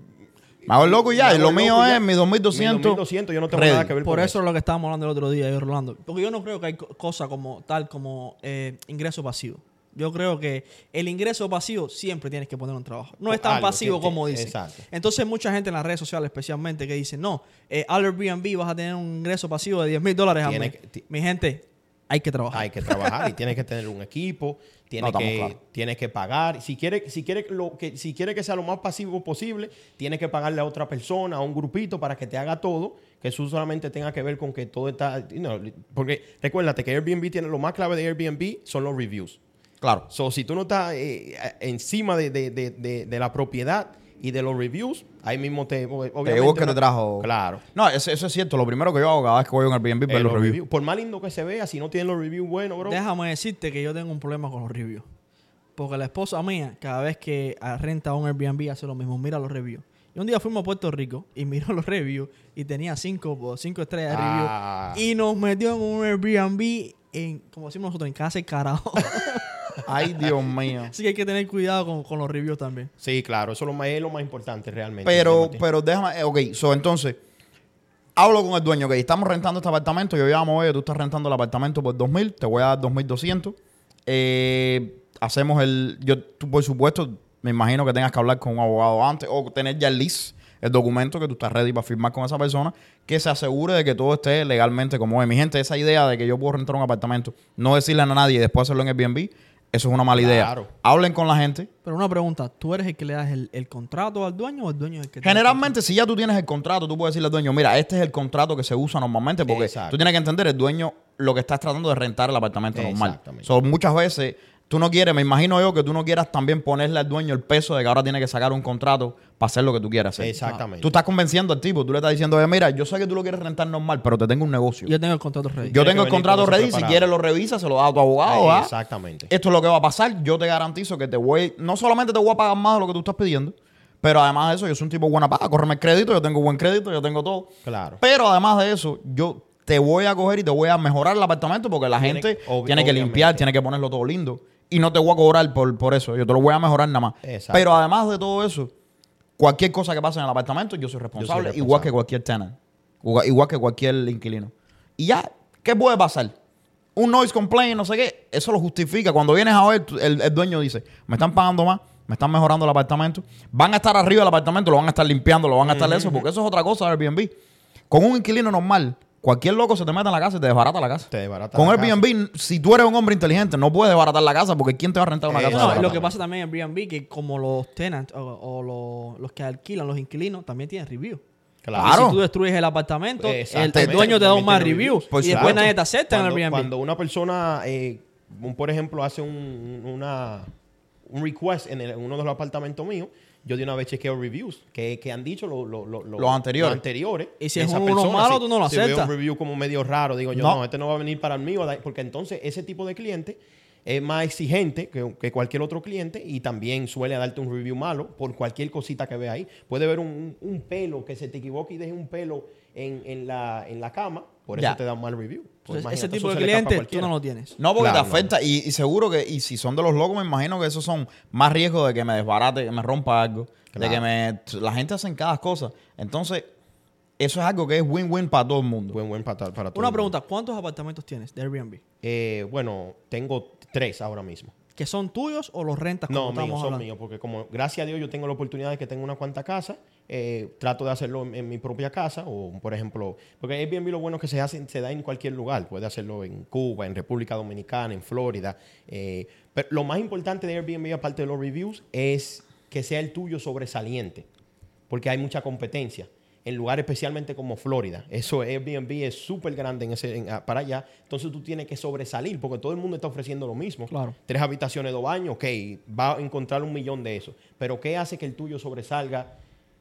Me hago el loco y ya, y lo mío
y
es
ya.
mi 2200.
2200, yo no tengo
ready.
nada que ver
Por
con
eso es lo que estábamos hablando el otro día, yo y Rolando. Porque yo no creo que hay co- cosa como tal como eh, ingreso pasivo. Yo creo que el ingreso pasivo siempre tienes que poner un trabajo. No es tan
Algo,
pasivo
que-
como dicen.
exacto.
Entonces, mucha gente en las redes sociales, especialmente, que dicen, no, eh, al Airbnb vas a tener un ingreso pasivo de 10 mil dólares al mes. Mi gente, Hay que trabajar.
hay que trabajar y tienes que tener un equipo, tienes,
No,
que, tienes que pagar. Si quiere, si, quiere lo que, si quiere que sea lo más pasivo posible, tienes que pagarle a otra persona, a un grupito para que te haga todo, que eso solamente tenga que ver con que todo está... you know, porque recuérdate que Airbnb tiene lo más clave de Airbnb son los reviews.
Claro.
So, si tú no estás eh, encima de, de- de- de- de la propiedad y de los reviews, ahí mismo te... Obviamente,
Te digo que te trajo.
Claro.
No, eso, eso es cierto. Lo primero que yo hago cada vez que voy a un Airbnb es
Eh,
ver los
los
reviews.
reviews. Por más lindo que se vea, si no tienen los reviews buenos, bro.
Déjame decirte que yo tengo un problema con los reviews. Porque la esposa mía, cada vez que renta un Airbnb, hace lo mismo. Mira los reviews. Y un día fuimos a Puerto Rico y miró los reviews y tenía cinco, cinco estrellas de reviews.
Ah.
Y nos metió en un Airbnb, en, como decimos nosotros, en casa y carajo.
Ay, Dios mío.
Así que hay que tener cuidado con, con los reviews también.
Sí, claro, eso es lo más, es lo más importante realmente.
Pero, pero déjame, ok, so entonces, hablo con el dueño, ok, estamos rentando este apartamento, yo llamo, oye, tú estás rentando el apartamento por 2.000, te voy a dar 2.200, eh, hacemos el, yo, tú por supuesto, me imagino que tengas que hablar con un abogado antes, o tener ya el list, el documento que tú estás ready para firmar con esa persona, que se asegure de que todo esté legalmente como es. Mi gente, esa idea de que yo puedo rentar un apartamento, no decirle a nadie y después hacerlo en Airbnb, eso es una mala
Claro.
idea. Hablen con la gente,
Pero una pregunta, ¿tú eres el que le das el, el contrato al dueño o el dueño es el que
Generalmente, si ya tú tienes el contrato, tú puedes decirle al dueño, mira, este es el contrato que se usa normalmente, porque
Exacto.
tú tienes que entender, el dueño lo que está es tratando de rentar el apartamento normal.
Exactamente.
So, muchas veces tú no quieres, me imagino yo que tú no quieras también ponerle al dueño el peso de que ahora tiene que sacar un contrato para hacer lo que tú quieras hacer.
Exactamente.
Tú estás convenciendo al tipo, tú le estás diciendo, "Oye, mira, yo sé que tú lo quieres rentar normal, pero te tengo un negocio.
Yo tengo el contrato ready.
Yo tengo el contrato ready, si quieres lo revisas, se lo das a tu abogado. ¿ah?
Exactamente.
Esto es lo que va a pasar. Yo te garantizo que te voy, no solamente te voy a pagar más de lo que tú estás pidiendo, pero además de eso, yo soy un tipo buena paga, córreme el crédito, yo tengo buen crédito, yo tengo todo.
Claro.
Pero además de eso, yo te voy a coger y te voy a mejorar el apartamento porque la
Tiene-
gente
ob-
tiene que limpiar, tiene que ponerlo todo lindo. Y no te voy a cobrar por, por eso, yo te lo voy a mejorar nada más.
Exacto.
Pero además de todo eso, cualquier cosa que pase en el apartamento, yo soy responsable,
responsable.
igual que cualquier tenant, igual que cualquier inquilino. Y ya, ¿qué puede pasar? Un noise complaint, no sé qué, eso lo justifica. Cuando vienes a ver, el, el dueño dice, me están pagando más, me están mejorando el apartamento, van a estar arriba del apartamento, lo van a estar limpiando, lo van a estar eso, porque eso es otra cosa de Airbnb. Con un inquilino normal, cualquier loco se te mete en la casa y te desbarata la casa.
Te desbarata
Con Airbnb, si tú eres un hombre inteligente, no puedes desbaratar la casa porque ¿quién te va a rentar una
Eh,
casa?
No,
desbaratada?
lo que pasa también en Airbnb que como los tenants o, o los, los que alquilan, los inquilinos, también tienen review.
Claro.
Si tú destruyes el apartamento, el, dueño te da un más review.
Por
y después nadie te acepta en
cuando,
Airbnb.
cuando una persona, eh, un- por ejemplo, hace un, una, un request en, el- en uno de los apartamentos míos, yo de una vez chequeo reviews que, que han dicho lo- lo- lo- lo-
Los anteriores.
los anteriores.
Y si es
esa
uno
persona.
malo,
Si-
tú no lo
si veo
aceptas.
un review como medio raro, digo yo,
No.
no, este no va a venir para el mío, porque entonces ese tipo de cliente es más exigente que, que cualquier otro cliente y también suele darte un review malo por cualquier cosita que vea ahí. Puede ver un, un pelo que se te equivoque y deje un pelo en, en la, en la cama, por
Ya.
eso te da un mal review. Pues
Entonces, ese tipo de clientes tú no lo tienes.
No, porque
Claro,
te
no,
afecta. Y, y seguro que, y si son de los locos, me imagino que esos son más riesgos de que me desbarate, que me rompa algo, de que me. La gente hace cada cosa. Entonces, eso es algo que es win-win para todo el mundo.
Buen para, para todo
Una
el mundo.
pregunta, ¿cuántos apartamentos tienes de Airbnb?
Eh, bueno, tengo tres ahora mismo.
¿Que son tuyos o los rentas
No, míos, son míos, porque como gracias a Dios yo tengo la oportunidad de que tengo una cuanta casa, eh, trato de hacerlo en, en mi propia casa o, por ejemplo, porque Airbnb lo bueno es que se hace, se da en cualquier lugar, puede hacerlo en Cuba, en República Dominicana, en Florida. eh, pero lo más importante de Airbnb, aparte de los reviews, es que sea el tuyo sobresaliente, porque hay mucha competencia. En lugares especialmente como Florida. Eso Airbnb es súper grande en ese, en- ah, para allá. Entonces tú tienes que sobresalir porque todo el mundo está ofreciendo lo mismo.
Claro.
Tres habitaciones, dos baños, ok, va a encontrar un millón de esos. Pero ¿qué hace que el tuyo sobresalga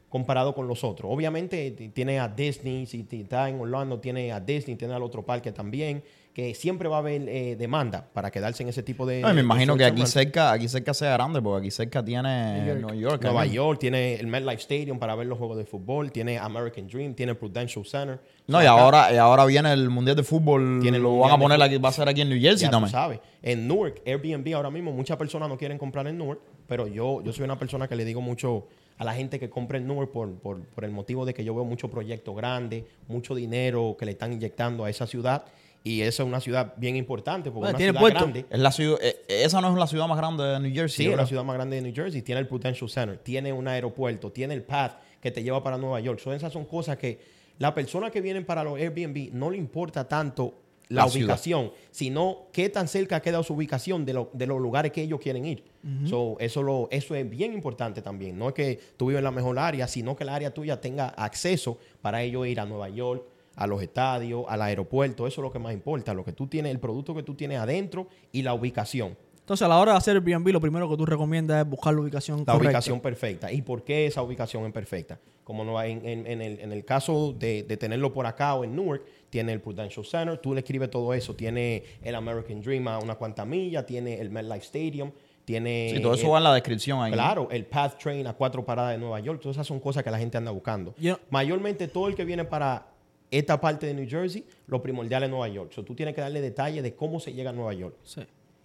comparado con los otros? Obviamente tiene a Disney, si está en Orlando, tiene a Disney, tiene al otro parque también, que siempre va a haber eh, demanda para quedarse en ese tipo de...
No, me imagino que aquí cerca, aquí cerca sea grande, porque aquí cerca tiene New York.
Nueva. York, tiene el MetLife Stadium para ver los juegos de fútbol, tiene American Dream, tiene Prudential Center.
No, y
acá
ahora, y ahora viene el Mundial de Fútbol.
Tiene el
lo van a poner aquí, va a ser aquí en New Jersey
ya tú
también.
sabes. En Newark, Airbnb ahora mismo, muchas personas no quieren comprar en Newark, pero yo, yo soy una persona que le digo mucho a la gente que compra en Newark por, por, por el motivo de que yo veo mucho proyecto grande, mucho dinero que le están inyectando a esa ciudad. Y esa es una ciudad bien importante porque
Bueno,
es una
tiene
ciudad
puerto.
grande.
Es la ciudad, eh, esa no es la ciudad más grande de New Jersey.
Sí, es la ciudad más grande de New Jersey. Tiene el Prudential Center, tiene un aeropuerto, tiene el path que te lleva para Nueva York. So, esas son cosas que la persona que viene para los Airbnb no le importa tanto la,
La ciudad.
ubicación, sino qué tan cerca queda su ubicación de, lo- de los lugares que ellos quieren ir. So, eso, lo, eso es bien importante también. No es que tú vives en la mejor área, sino que el área tuya tenga acceso para ellos ir a Nueva York, a los estadios, al aeropuerto. Eso es lo que más importa. Lo que tú tienes, el producto que tú tienes adentro y la ubicación.
Entonces, a la hora de hacer Airbnb, lo primero que tú recomiendas es buscar la ubicación
La
correcta.
ubicación perfecta. ¿Y por qué esa ubicación es perfecta? Como no en, en- en el, en el caso de, de tenerlo por acá o en Newark, tiene el Prudential Center, tú le escribes todo eso. Tiene el American Dream a una cuanta milla, tiene el MetLife Stadium, tiene...
Sí, todo eso
el-
va en la descripción ahí.
Claro, el Path Train a cuatro paradas de Nueva York. Todas esas son cosas que la gente anda buscando.
Yo-
Mayormente todo el que viene para esta parte de New Jersey, lo primordial es Nueva York. So, tú tienes que darle detalle de cómo se llega a Nueva York.
Sí.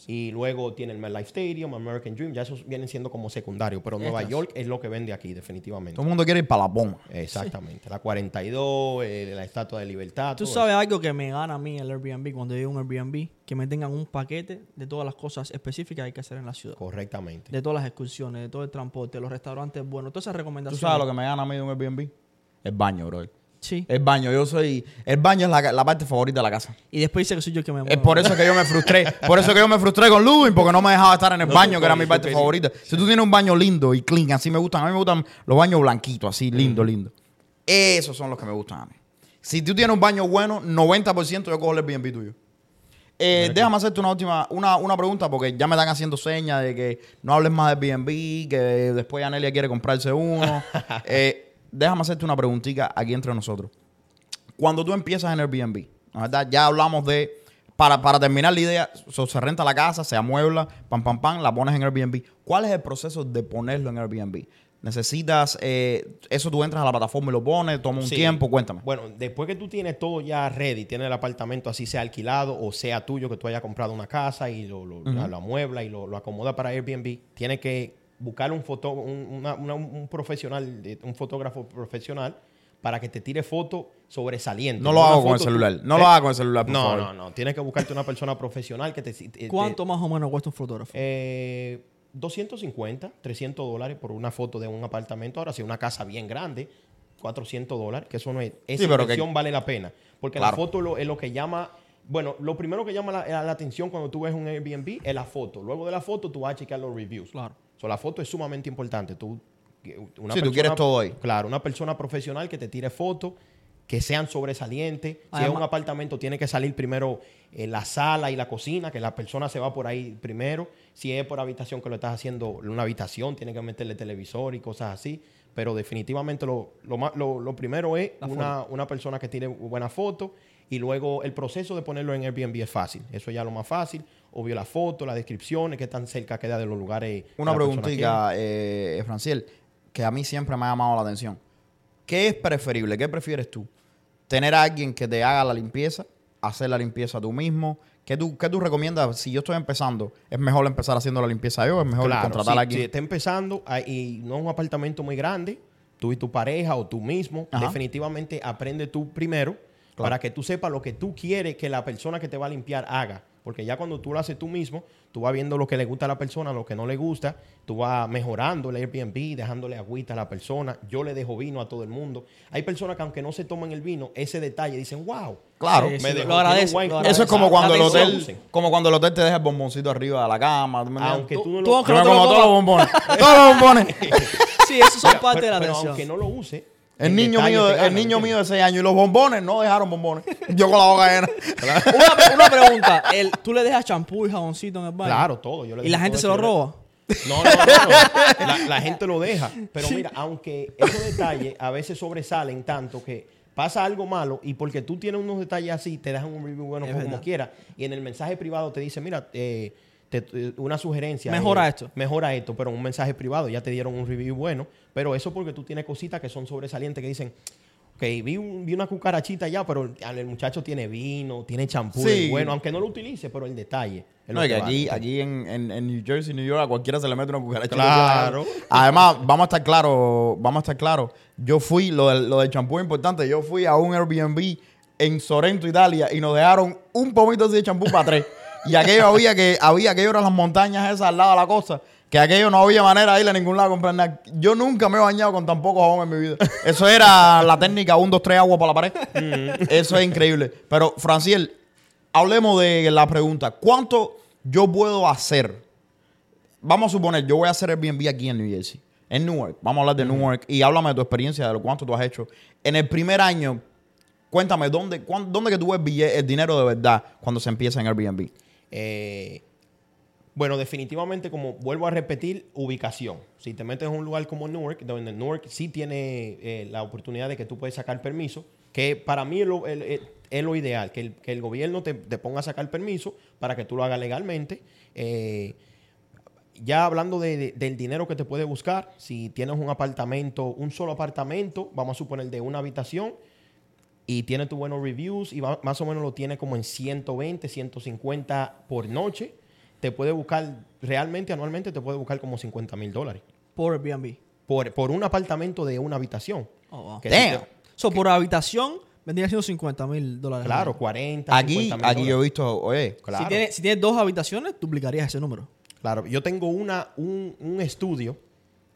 Y luego tiene el MetLife Stadium, American Dream, ya esos vienen siendo como secundarios, pero Nueva
Estas.
York es lo que vende aquí, definitivamente.
Todo el mundo quiere ir para la bomba.
Exactamente. La 42, eh, la Estatua de Libertad.
Tú
todo
sabes algo que me gana a mí el Airbnb cuando yo digo un Airbnb, que me tengan un paquete de todas las cosas específicas que hay que hacer en la ciudad.
Correctamente.
De todas las excursiones, de todo el transporte, los restaurantes buenos, todas esas
¿Tú
recomendaciones.
sabes lo que me gana a mí de un Airbnb? El baño, bro.
Sí.
El baño, yo soy... El baño es la, la parte favorita de la casa.
Y después dice que soy yo el que me
Es
muevo.
por eso que yo me frustré. Por eso que yo me frustré con Ludwig, porque no me dejaba estar en el
No,
baño, que era mi parte favorita. Si tú tienes un baño lindo y clean, así me gustan. A mí me gustan los baños blanquitos, así, lindo, lindo. Esos son los que me gustan a mí. Si tú tienes un baño bueno, 90% yo cojo el Airbnb tuyo. Eh, déjame hacerte una última una, una pregunta porque ya me están haciendo señas de que no hables más de Airbnb, que después Anelia quiere comprarse uno. Eh, déjame hacerte una preguntita aquí entre nosotros cuando tú empiezas en Airbnb, ¿no ¿verdad? Ya hablamos de, para, para terminar la idea, so, se renta la casa, se amuebla, pam, pam, pam, la pones en Airbnb. ¿Cuál es el proceso de ponerlo en Airbnb? Necesitas, eh, eso tú entras a la plataforma y lo pones, toma un
Sí.
tiempo, cuéntame.
Bueno, después que tú tienes todo ya ready, tienes el apartamento así sea alquilado o sea tuyo, que tú hayas comprado una casa y lo, lo, lo amuebla y lo, lo acomoda para Airbnb, tienes que buscar un, foto, un, una- una- un profesional, un fotógrafo profesional para que te tire fotos sobresalientes.
No lo hago con el celular. No
¿Eh?
lo hago con el celular, por
No,
favor.
no, no. Tienes que buscarte una persona profesional que te... te-
¿Cuánto más o menos cuesta un fotógrafo?
eh, 250, 300 dólares por una foto de un apartamento. Ahora, si una casa bien grande, 400 dólares, que eso no es. Esa
Sí, pero que-
inversión vale la pena. Porque
Claro.
la foto lo- es lo que llama. Bueno, lo primero que llama la, la atención cuando tú ves un Airbnb es la foto. Luego de la foto, tú vas a checar los reviews.
Claro.
So, la foto es sumamente importante. Tú, una
Sí, tú quieres todo ahí.
Claro, una persona profesional que te tire fotos que sean sobresalientes. si es un apartamento, tiene que salir primero eh, la sala y la cocina, que la persona se va por ahí primero. Si es por habitación que lo estás haciendo, una habitación, tiene que meterle televisor y cosas así. Pero definitivamente lo, lo, lo- lo primero es una, una persona que tiene buena foto. Y luego el proceso de ponerlo en Airbnb es fácil. Eso ya es lo más fácil. Obvio la foto, las descripciones, qué tan cerca queda de los lugares.
Una preguntita, eh, Franciel, que a mí siempre me ha llamado la atención. ¿Qué es preferible? ¿Qué prefieres tú? ¿Tener a alguien que te haga la limpieza? ¿Hacer la limpieza tú mismo? ¿Qué tú, qué tú recomiendas? Si yo estoy empezando, ¿es mejor empezar haciendo la limpieza yo? ¿Es mejor
Claro,
contratar
si,
a alguien?
si está empezando ah, y no es un apartamento muy grande, tú y tu pareja o tú mismo,
Ajá.
definitivamente aprende tú primero para que tú sepas lo que tú quieres que la persona que te va a limpiar haga. Porque ya cuando tú lo haces tú mismo, tú vas viendo lo que le gusta a la persona, lo que no le gusta, tú vas mejorando el Airbnb, dejándole agüita a la persona. Yo le dejo vino a todo el mundo. Hay personas que aunque no se toman el vino, ese detalle dicen, wow.
Claro.
Sí, sí,
me
lo agradece,
tiene un wine
lo
cooler".
agradece.
Eso es como cuando el hotel, como cuando el hotel te deja el bomboncito arriba de la cama. ¿tú?
Aunque
Tú-
tú no
tú
lo
no
como todos los bombones. todos los bombones.
Sí, esos son parte
pero-
de la
pero
atención.
aunque no lo use,
El niño,
detalle
mío, el niño mío de 6 años y los bombones no dejaron bombones. Yo con la boca llena.
una, una pregunta. El, ¿Tú le dejas champú y jaboncito en el baño?
Claro, todo. Yo le
¿Y la gente se lo roba?
No, no, no. no. La, la gente lo deja. Pero mira, aunque esos detalles a veces sobresalen tanto que pasa algo malo y porque tú tienes unos detalles así, te dejan un review bueno
Es
como
verdad.
quiera. Y en el mensaje privado te dice, mira, eh, te- eh, una sugerencia.
Mejora
eh,
esto.
Mejora esto, pero un mensaje privado ya te dieron un review bueno. Pero eso porque tú tienes cositas que son sobresalientes que dicen... Ok, vi, un- vi una cucarachita ya, pero el, muchacho tiene vino, tiene champú
Sí.
bueno, aunque no lo utilice, pero el detalle.
No, es que
vale.
aquí en, en, en New Jersey, New York, a cualquiera se le mete una cucaracha.
Claro.
Además, vamos a estar claros, vamos a estar claros. Yo fui, lo del, lo del champú es importante, yo fui a un Airbnb en Sorrento, Italia, y nos dejaron un pomito así de champú para tres. Y aquello había que, había aquello eran las montañas esas al lado de la costa, que aquello no había manera de ir a ningún lado a comprar nada. Yo nunca me he bañado con tan poco jabón en mi vida. Eso era la técnica 1, 2, 3 agua por la pared. Eso es increíble. Pero, Franciel, hablemos de la pregunta. ¿Cuánto yo puedo hacer? Vamos a suponer, yo voy a hacer Airbnb aquí en New Jersey, en Newark. Vamos a hablar de Newark y háblame de tu experiencia, de lo cuánto tú has hecho. En el primer año, cuéntame, ¿dónde, cuán- dónde que tú ves bille- el dinero de verdad cuando se empieza en Airbnb?
Eh, bueno, definitivamente, como vuelvo a repetir, ubicación. Si te metes en un lugar como Newark, donde Newark sí tiene eh, la oportunidad de que tú puedes sacar permiso, que para mí es lo, ideal, que el, que el gobierno te, ponga a sacar permiso para que tú lo hagas legalmente. Eh, ya hablando de- de- del dinero que te puede buscar, si tienes un apartamento, un solo apartamento, vamos a suponer de una habitación, y tiene tus buenos reviews y va- más o menos lo tiene como en 120, 150 por noche, te puede buscar, realmente anualmente te puede buscar como 50 mil dólares
Por Airbnb.
por, por un apartamento de una habitación.
Oh, wow.
Que
Damn.
te-
So, por habitación vendría siendo 50 mil dólares.
claro, 40,
Aquí,
50 mil
aquí yo he visto, oye,
Claro.
Si tienes si tienes dos habitaciones, duplicarías ese número.
Claro, yo tengo una, un, un estudio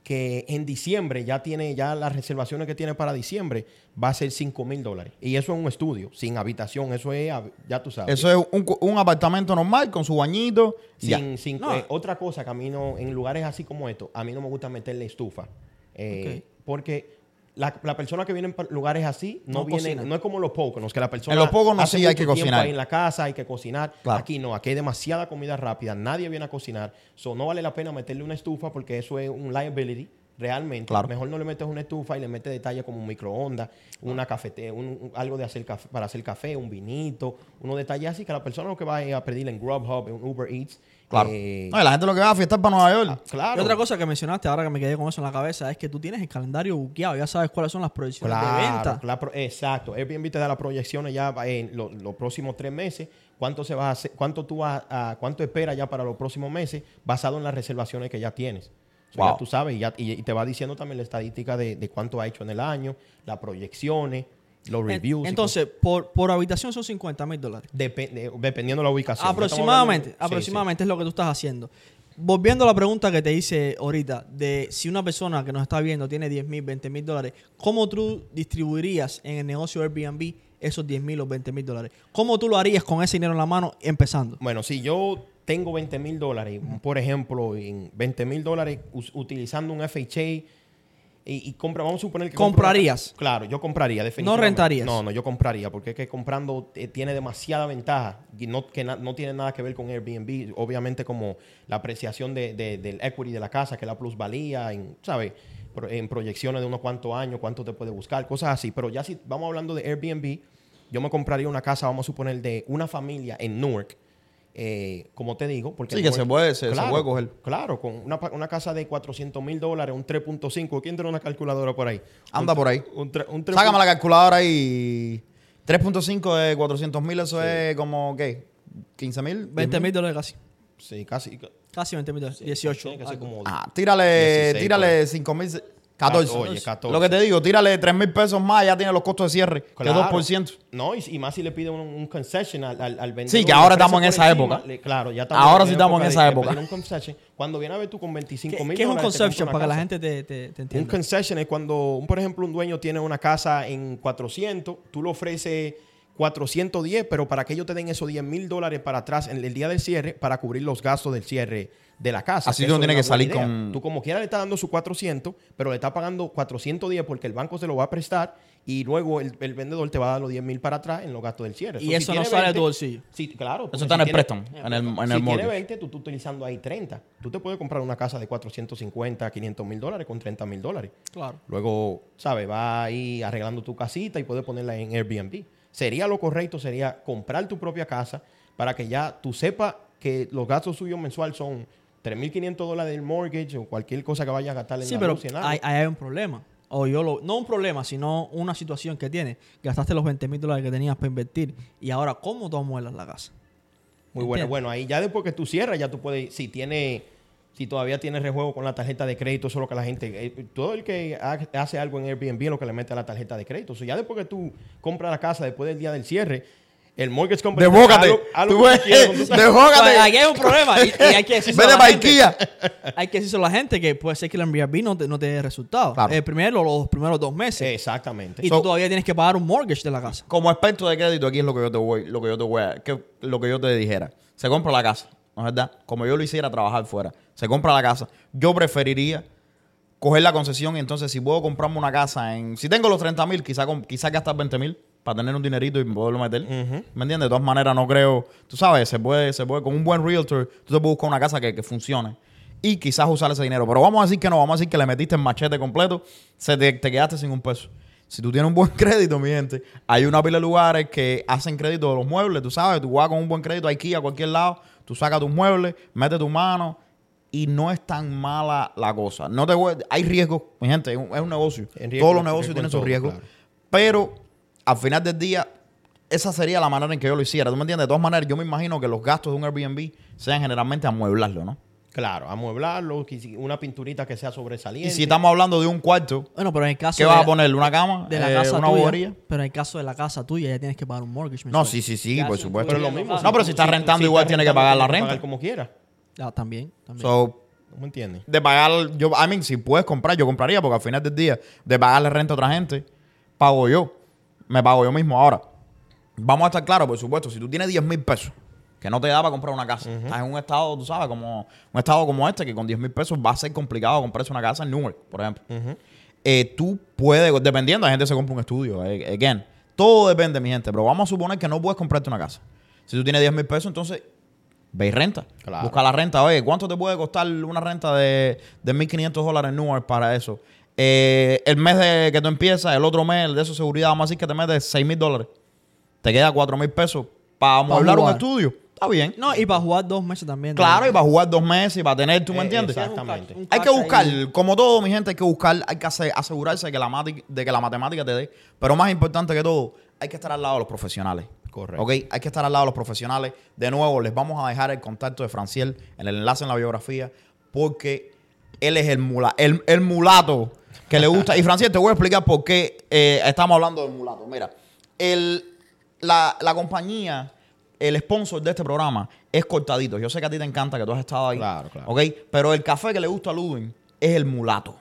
que en diciembre ya tiene, ya las reservaciones que tiene para diciembre va a ser 5 mil dólares. Y eso es un estudio, sin habitación, eso es, ya tú sabes.
eso es un, un apartamento normal con su bañito.
Sin, sin-
No.
eh, otra cosa que a mí no, en lugares así como esto, a mí no me gusta meterle estufa. Eh, Porque la, la persona que viene en lugares así no,
No
viene,
cocina.
no es como los Poconos, que la persona.
En los Poconos
hace
sí hay que cocinar.
ahí en la casa, hay que cocinar.
Claro.
Aquí no, aquí hay demasiada comida rápida, nadie viene a cocinar. So, no vale la pena meterle una estufa porque eso es un liability. Realmente,
Claro.
mejor no le metes una estufa y le metes detalle como un microondas, una cafete, un, un- algo de hacer café, para hacer café, un vinito, unos detalles así que la persona lo que va a pedir en Grubhub, en Uber Eats.
Claro.
eh,
No, y la gente lo que va a fiestar para Nueva York.
Claro.
Y otra cosa que mencionaste ahora que me quedé con eso en la cabeza es que tú tienes el calendario buqueado, ya sabes cuáles son las proyecciones de
Claro,
venta.
la pro- exacto. Airbnb te da las proyecciones ya en lo- los próximos tres meses. ¿Cuánto se va a hacer, cuánto tú vas a, cuánto esperas ya para los próximos meses basado en las reservaciones que ya tienes? O sea,
Wow.
Ya tú sabes y, ya- y- y te va diciendo también la estadística de, de cuánto ha hecho en el año, las proyecciones, los reviews.
Entonces, por, por habitación son 50 mil dólares.
de- dependiendo de la ubicación.
Aproximadamente,
sí,
aproximadamente es lo que tú estás haciendo. Volviendo a la pregunta que te hice ahorita, de si una persona que nos está viendo tiene 10 mil, 20 mil dólares, ¿cómo tú distribuirías en el negocio Airbnb esos 10 mil o 20 mil dólares? ¿Cómo tú lo harías con ese dinero en la mano empezando?
Bueno, si yo tengo 20 mil dólares, por ejemplo, en 20 mil dólares utilizando un FHA y, y compra, vamos a suponer que... compro
¿Comprarías?
claro, yo compraría, definitivamente.
rentarías?
No, no, yo compraría, porque es que comprando eh, tiene demasiada ventaja y no, que na- no tiene nada que ver con Airbnb. Obviamente como la apreciación de, de- del equity de la casa, que es la plusvalía, en, ¿sabes? En proyecciones de unos cuantos años, cuánto te puede buscar, cosas así. Pero ya si vamos hablando de Airbnb, yo me compraría una casa, vamos a suponer, de una familia en Newark. Eh, como te digo, porque
Sí, que se puede- se- se puede coger.
Claro, con una, una casa de 400 mil dólares, un 3.5. ¿Quién tiene una calculadora por ahí?
Anda
Un-
por ahí.
Un, un 3.
Sácame la calculadora ahí. 3.5 de 400 mil, eso es como, ¿qué? 15 mil.
20 mil dólares casi.
Sí, casi.
Casi 20 mil dólares. 18.
Que
algo.
como
Ah, tírale,
16
tírale 5 mil. 14.
Oye, 14.
Lo que te digo, tírale 3 mil pesos más, ya tiene los costos de cierre, que
Claro.
2%.
No, y, y más si le pide un, un concession al, al, al vendedor.
Sí, que ahora estamos en esa época.
le- claro, ya estamos
Ahora sí estamos en esa
de
época.
pedir un concession. Cuando viene a ver tú con 25
¿Qué,
mil
qué es un
una
para que la gente te, te, te
Un
entienda?
concession es cuando, un- por ejemplo, un dueño tiene una casa en 400, tú le ofreces 410, pero para que ellos te den esos 10 mil dólares para atrás en el día del cierre para cubrir los gastos del cierre de la casa.
Así
Que
tú no
es
que salir
idea.
con-
Tú como quiera le estás dando su 400, pero le estás pagando 410 porque el banco se lo va a prestar y luego el, el vendedor te va a dar los 10 mil para atrás en los gastos del cierre.
Y
So, si
eso no
tiene
sale de
20,
tu bolsillo.
Sí, claro.
Eso está en
si
el
tiene-
préstamo, en el, en
si
el
tiene
mortgage.
20, tú estás utilizando ahí 30. Tú te puedes comprar una casa de 450, 500 mil dólares con 30 mil dólares.
Claro.
Luego, ¿sabes? Va ahí arreglando tu casita y puedes ponerla en Airbnb. Sería lo correcto, sería comprar tu propia casa para que ya tú sepas que los gastos suyos mensual son 3.500 dólares del mortgage o cualquier cosa que vayas a gastar en
Sí,
la
pero
luz y en algo.
hay, hay un problema. O yo lo, no un problema, sino una situación que tienes. Gastaste los 20 mil dólares que tenías para invertir. Y ahora, ¿cómo tú amuelas la casa?
Muy bueno. Bueno, ahí ya después que tú cierras, ya tú puedes, si tiene, si todavía tienes rejuego con la tarjeta de crédito, eso es lo que la gente, eh, todo el que ha- hace algo en Airbnb es lo que le mete a la tarjeta de crédito. O sea, ya después que tú compras la casa, después del día del cierre, El mortgage company.
Pues,
desbócate.
aquí hay un problema y, y hay que decirlo
Vete
a la gente. Hay que decirlo a la gente que puede ser que el Airbnb no te, no te dé resultados.
Claro.
Eh, primero, los primeros dos meses.
Exactamente.
y
So-
tú todavía tienes que pagar un mortgage de la casa.
Como experto de crédito, aquí es lo que yo te voy, lo que yo te voy a, que- lo que yo te dijera. Se compra la casa, ¿no es verdad? Como yo lo hiciera trabajar fuera. Se compra la casa. Yo preferiría coger la concesión y entonces si puedo comprarme una casa en... Si tengo los 30 mil, quizá, con- quizá gastar 20 mil para tener un dinerito y poderlo meter. ¿Me entiendes? De todas maneras, no creo... Tú sabes, se puede, se puede con un buen realtor, tú te puedes buscar una casa que, que funcione. Y quizás usar ese dinero. Pero vamos a decir que no, vamos a decir que le metiste el machete completo, se te, te quedaste sin un peso. Si tú tienes un buen crédito, mi gente, hay una pila de lugares que hacen crédito de los muebles, tú sabes, tú vas con un buen crédito aquí a cualquier lado, tú sacas tus muebles, metes tu mano y no es tan mala la cosa. No te voy- hay riesgos, mi gente, es un, es un negocio.
Riesgo,
Todos los negocios tienen
en
sus riesgos,
claro.
pero al final del día esa sería la manera en que yo lo hiciera. ¿Tú me entiendes? De todas maneras, yo me imagino que los gastos de un Airbnb sean generalmente amueblarlo, ¿no?
Claro, amueblarlo, una pinturita que sea sobresaliente.
Y si estamos hablando de un cuarto,
Bueno, pero en el caso
¿qué
de,
vas a ponerle? ¿Una cama?
de la
Eh,
casa
¿Una
tuya,
bobería?
pero en el caso de la casa tuya ya tienes que pagar un mortgage.
No, sí, sí, sí, por supuesto.
Pero lo mismo.
No, pero si estás rentando, igual
estás
tiene que
rentando,
pagar la
tienes que pagar
renta.
como quiera.
Ah, también, también.
So,
¿No me entiendes?
de pagar, yo, I mean, si puedes comprar, yo compraría, porque al final del día, de pagarle renta a otra gente, pago yo. Me pago yo mismo. Ahora, vamos a estar claros, por supuesto, si tú tienes 10 mil pesos, que no te da para comprar una casa, estás en un estado, tú sabes, como un estado como este, que con 10 mil pesos va a ser complicado comprarse una casa en Newark, por ejemplo. Eh, tú puedes, dependiendo, la gente se compra un estudio, eh, again. Todo depende, mi gente, pero vamos a suponer que no puedes comprarte una casa. Si tú tienes 10 mil pesos, entonces ve y renta.
Claro.
Busca la renta. Oye, ¿cuánto te puede costar una renta de, de 1.500 dólares en Newark para eso? Eh, el mes de que tú empiezas, el otro mes de eso seguridad, vamos a decir que te metes 6 mil dólares. Te queda 4 mil pesos para amueblar un estudio. Está bien.
no, y para jugar dos meses también.
Claro, y para jugar dos meses y para tener, ¿tú me
Eh,
entiendes?
Exactamente.
Un
Hay que buscar,
ahí.
como todo, mi gente, hay que buscar, hay que asegurarse que la mati- de que la matemática te dé. Pero más importante que todo, hay que estar al lado de los profesionales.
Correcto.
¿Ok? Hay que estar al lado de los profesionales. De nuevo, les vamos a dejar el contacto de Franciel en el enlace en la biografía, porque él es el, mula, el, el mulato que le gusta. Y Franciel, te voy a explicar por qué eh, estamos hablando del mulato. Mira, el, la, la compañía, el sponsor de este programa es Cortaditos. Yo sé que a ti te encanta, que tú has estado ahí.
Claro, claro.
¿Ok? Pero el café que le gusta a Ludwig es el mulato.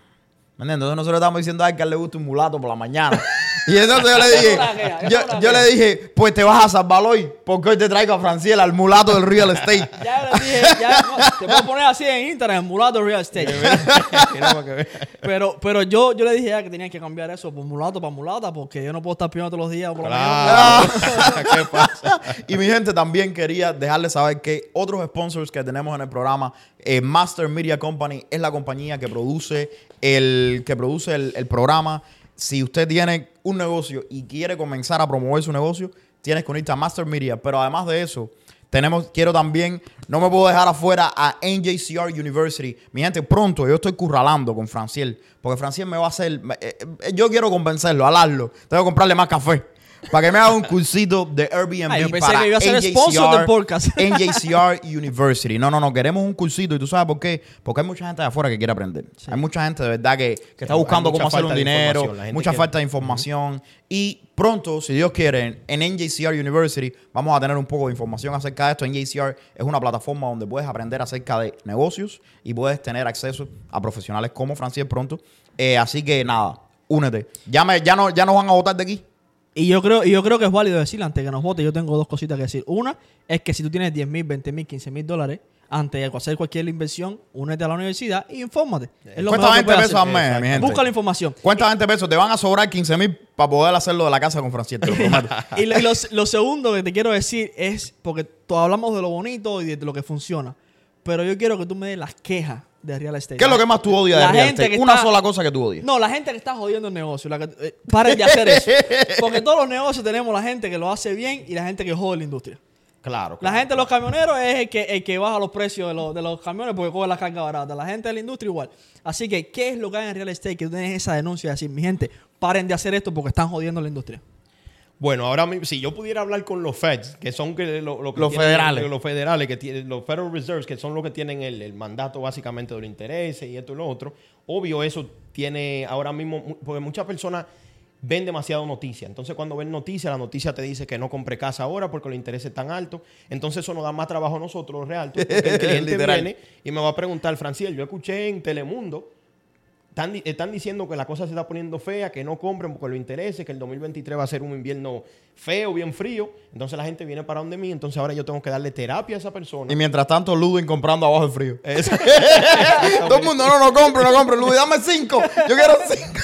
¿Me entiendes? Entonces nosotros estamos diciendo a él que a él le gusta un mulato por la mañana. Y entonces yo le dije, yo, le dije, pues te vas a salvar hoy, porque hoy te traigo a Franciel, al mulato del real estate.
Ya le dije, ya, no, te puedo poner así en Instagram, mulato real estate. Pero, pero yo, yo le dije ya que tenían que cambiar eso por mulato para mulata, porque yo no puedo estar pidiendo todos los días por la mañana.
Claro. ¿Qué pasa?
Y mi gente también quería dejarles saber que otros sponsors que tenemos en el programa, eh, Master Media Company es la compañía que produce el, que produce el, el programa. Si usted tiene un negocio y quiere comenzar a promover su negocio, tienes que unirte a Master Media. Pero además de eso, tenemos, quiero también, no me puedo dejar afuera a NJCR University. Mi gente, pronto yo estoy curralando con Franciel, porque Franciel me va a hacer, eh, eh, yo quiero convencerlo, alarlo. Tengo que comprarle más café. Para que me haga un cursito de Airbnb
Ah, yo pensé
para
que iba a ser
NJCR,
sponsor del podcast.
NJCR University. No, no, no. Queremos un cursito. ¿Y tú sabes por qué? Porque hay mucha gente de afuera que quiere aprender. Hay mucha gente de verdad que, que está buscando cómo hacer un dinero. Mucha
quiere-
falta de información. Y pronto, si Dios quiere, en NJCR University vamos a tener un poco de información acerca de esto. NJCR es una plataforma donde puedes aprender acerca de negocios y puedes tener acceso a profesionales como Franciel pronto. Eh, así que nada, únete. Ya, me, ya, no, ya nos van a votar de aquí.
Y yo creo, y yo creo que es válido decir, antes que nos vote, yo tengo dos cositas que decir. Una es que si tú tienes 10 mil, 20 mil, 15 mil dólares, antes de hacer cualquier inversión, únete a la universidad y infórmate. Es lo
Cuesta
mejor que
20
puedes
pesos al mes, mi gente.
Busca la información.
Cuenta 20 pesos, te van a sobrar 15 mil para poder hacerlo de la casa con prometo.
Y lo, lo- lo segundo que te quiero decir es, porque todos hablamos de lo bonito y de lo que funciona, pero yo quiero que tú me des las quejas de real estate.
¿Qué es lo que más tú odias de real
gente
estate?
que
Una
está-
sola cosa que tú odias.
No, la gente que está jodiendo el negocio. La que, eh, paren de hacer eso. Porque todos los negocios tenemos la gente que lo hace bien y la gente que jode la industria.
Claro.
La gente de los camioneros es el que, el que baja los precios de los, de los camiones porque coge la carga barata. La gente de la industria igual. Así que, ¿qué es lo que hay en real estate? Que tú tienes esa denuncia de decir, mi gente, paren de hacer esto porque están jodiendo la industria.
Bueno, ahora mismo, si yo pudiera hablar con los Feds, que son que lo, lo que
Los
tienen-
federales.
los federales, que tienen, los Federal Reserves, que son los que tienen el, el mandato básicamente de los intereses y esto y lo otro, obvio eso tiene ahora mismo, porque muchas personas ven demasiado noticia. Entonces, cuando ven noticia, la noticia te dice que no compre casa ahora porque los intereses están altos. Entonces, eso nos da más trabajo a nosotros, los realtos. Porque el cliente viene y me va a preguntar, Franciel, yo escuché en Telemundo, están, están diciendo que la cosa se está poniendo fea, que no compren porque los intereses, que el 2023 va a ser un invierno feo, bien frío. Entonces, la gente viene para donde mí. Entonces, ahora yo tengo que darle terapia a esa persona.
Y mientras tanto, Ludwig comprando abajo el frío. Todo el mundo, no, no compre, no compre. Ludwig, dame cinco. Yo quiero cinco.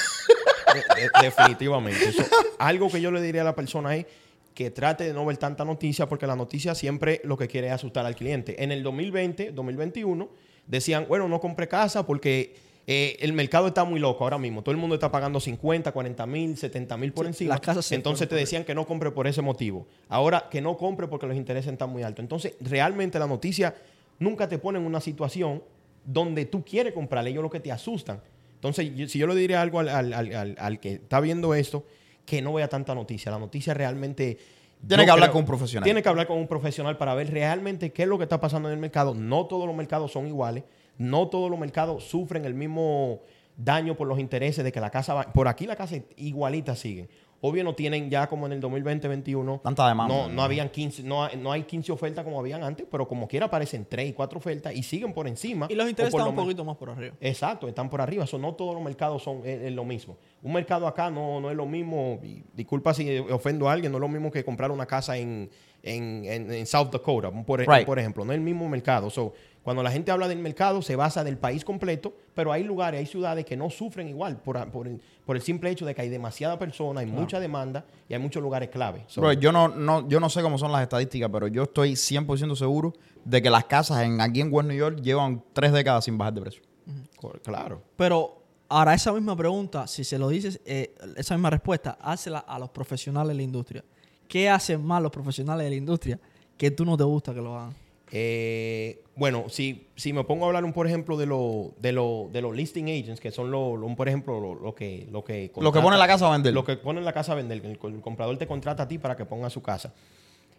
De- de- definitivamente. Eso, algo que yo le diría a la persona es que trate de no ver tanta noticia porque la noticia siempre lo que quiere es asustar al cliente. En el 2020, 2021, decían, bueno, no compre casa porque eh, el mercado está muy loco ahora mismo. Todo el mundo está pagando 50, 40 mil, 70 mil por
Sí,
encima.
las casas
Entonces te decían que no compre por ese motivo. Ahora que no compre porque los intereses están muy altos. Entonces, realmente la noticia nunca te pone en una situación donde tú quieres comprar. Ellos lo que te asustan. Entonces, yo- si yo le diría algo al, al- al- al- al que está viendo esto, que no vea tanta noticia. La noticia realmente...
Tiene que hablar con un profesional.
Tiene que hablar con un profesional para ver realmente qué es lo que está pasando en el mercado. No todos los mercados son iguales. No todos los mercados sufren el mismo daño por los intereses de que la casa va... Por aquí la casa igualita sigue. Obvio no tienen ya como en el 2020-2021...
Tanta demanda.
No, no habían 15, no, hay- no hay 15 ofertas como habían antes, pero como quiera aparecen 3 y 4 ofertas y siguen por encima.
Y los intereses están
lo
un poquito más por arriba.
Exacto, están por arriba. So, no todos los mercados son es, es lo mismo. Un mercado acá no, no es lo mismo. y disculpa si ofendo a alguien, no es lo mismo que comprar una casa en, en, en- en South Dakota, por,
Right.
por ejemplo. No es el mismo mercado. So, cuando la gente habla del mercado, se basa del país completo, pero hay lugares, hay ciudades que no sufren igual por, el, por el simple hecho de que hay demasiada persona, hay mucha demanda y hay muchos lugares clave. So,
Bro, yo no, no, yo no sé cómo son las estadísticas, pero yo estoy 100% seguro de que las casas en, aquí en West New York llevan tres décadas sin bajar de precio.
claro.
Pero ahora esa misma pregunta, si se lo dices, eh, esa misma respuesta, hácela a los profesionales de la industria. ¿Qué hacen mal los profesionales de la industria que tú no te gusta que lo hagan?
Eh, bueno, si, si me pongo a hablar, un, por ejemplo, de, lo, de, lo, de los listing agents, que son, lo, lo- un, por ejemplo, lo, lo que... Lo que,
Lo que pone la casa a vender.
Lo que pone la casa a vender. El, el comprador te contrata a ti para que ponga su casa.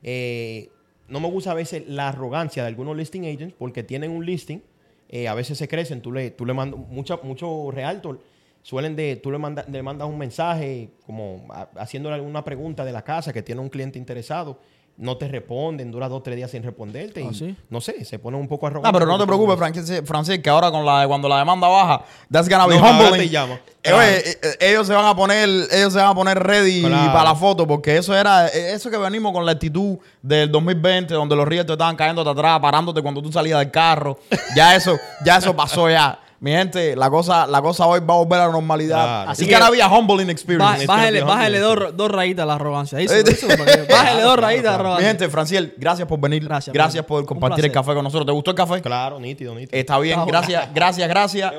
Eh, no me gusta a veces la arrogancia de algunos listing agents porque tienen un listing, eh, a veces se crecen, tú le, tú le mandas, mucha- muchos realtor suelen de, tú le, manda- le mandas un mensaje como a- haciéndole alguna pregunta de la casa que tiene un cliente interesado, no te responden, dura dos o tres días sin responderte y
¿Ah, sí?
no sé, se pone un poco arrogante.
No, pero no te preocupes, Francis, Francis, que ahora con la, cuando la demanda baja, that's gonna be
No,
humbling.
te llama.
Eh, oye, eh, eh, ellos se van a poner, ellos se van a poner ready
Claro.
para la foto, porque eso era, eh, eso que venimos con la actitud del 2020, donde los ríos te estaban cayendo atrás, parándote cuando tú salías del carro. Ya eso, ya eso pasó ya. Mi gente, la cosa, la cosa hoy va a volver a la normalidad.
Claro.
Así que ahora había humbling experience.
bájale bájale dos, dos rayitas a la arrogancia. Bájale dos rayitas a la
Mi
arrogancia.
gente, Franciel, gracias por venir.
Gracias,
Gracias, por compartir el café con nosotros. ¿Te gustó el café?
Claro, nítido, nítido.
Está bien, gracias, gracias, gracias.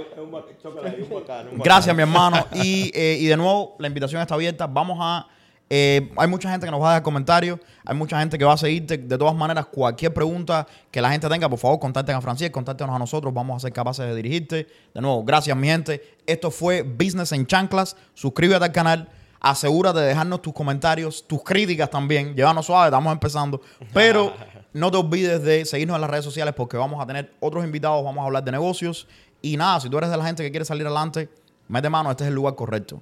Gracias, mi hermano. Y, eh, y de nuevo, la invitación está abierta. Vamos a. eh, hay mucha gente que nos va a dejar comentarios. Hay mucha gente que va a seguirte. De todas maneras, cualquier pregunta que la gente tenga, por favor, contacten a Francis, contáctenos a nosotros. Vamos a ser capaces de dirigirte. De nuevo, gracias, mi gente. Esto fue Business en Chanclas. Suscríbete al canal. Asegúrate de dejarnos tus comentarios, tus críticas también. Llévanos suave, estamos empezando. Pero no te olvides de seguirnos en las redes sociales porque vamos a tener otros invitados. Vamos a hablar de negocios. Y nada, si tú eres de la gente que quiere salir adelante, mete mano, este es el lugar correcto.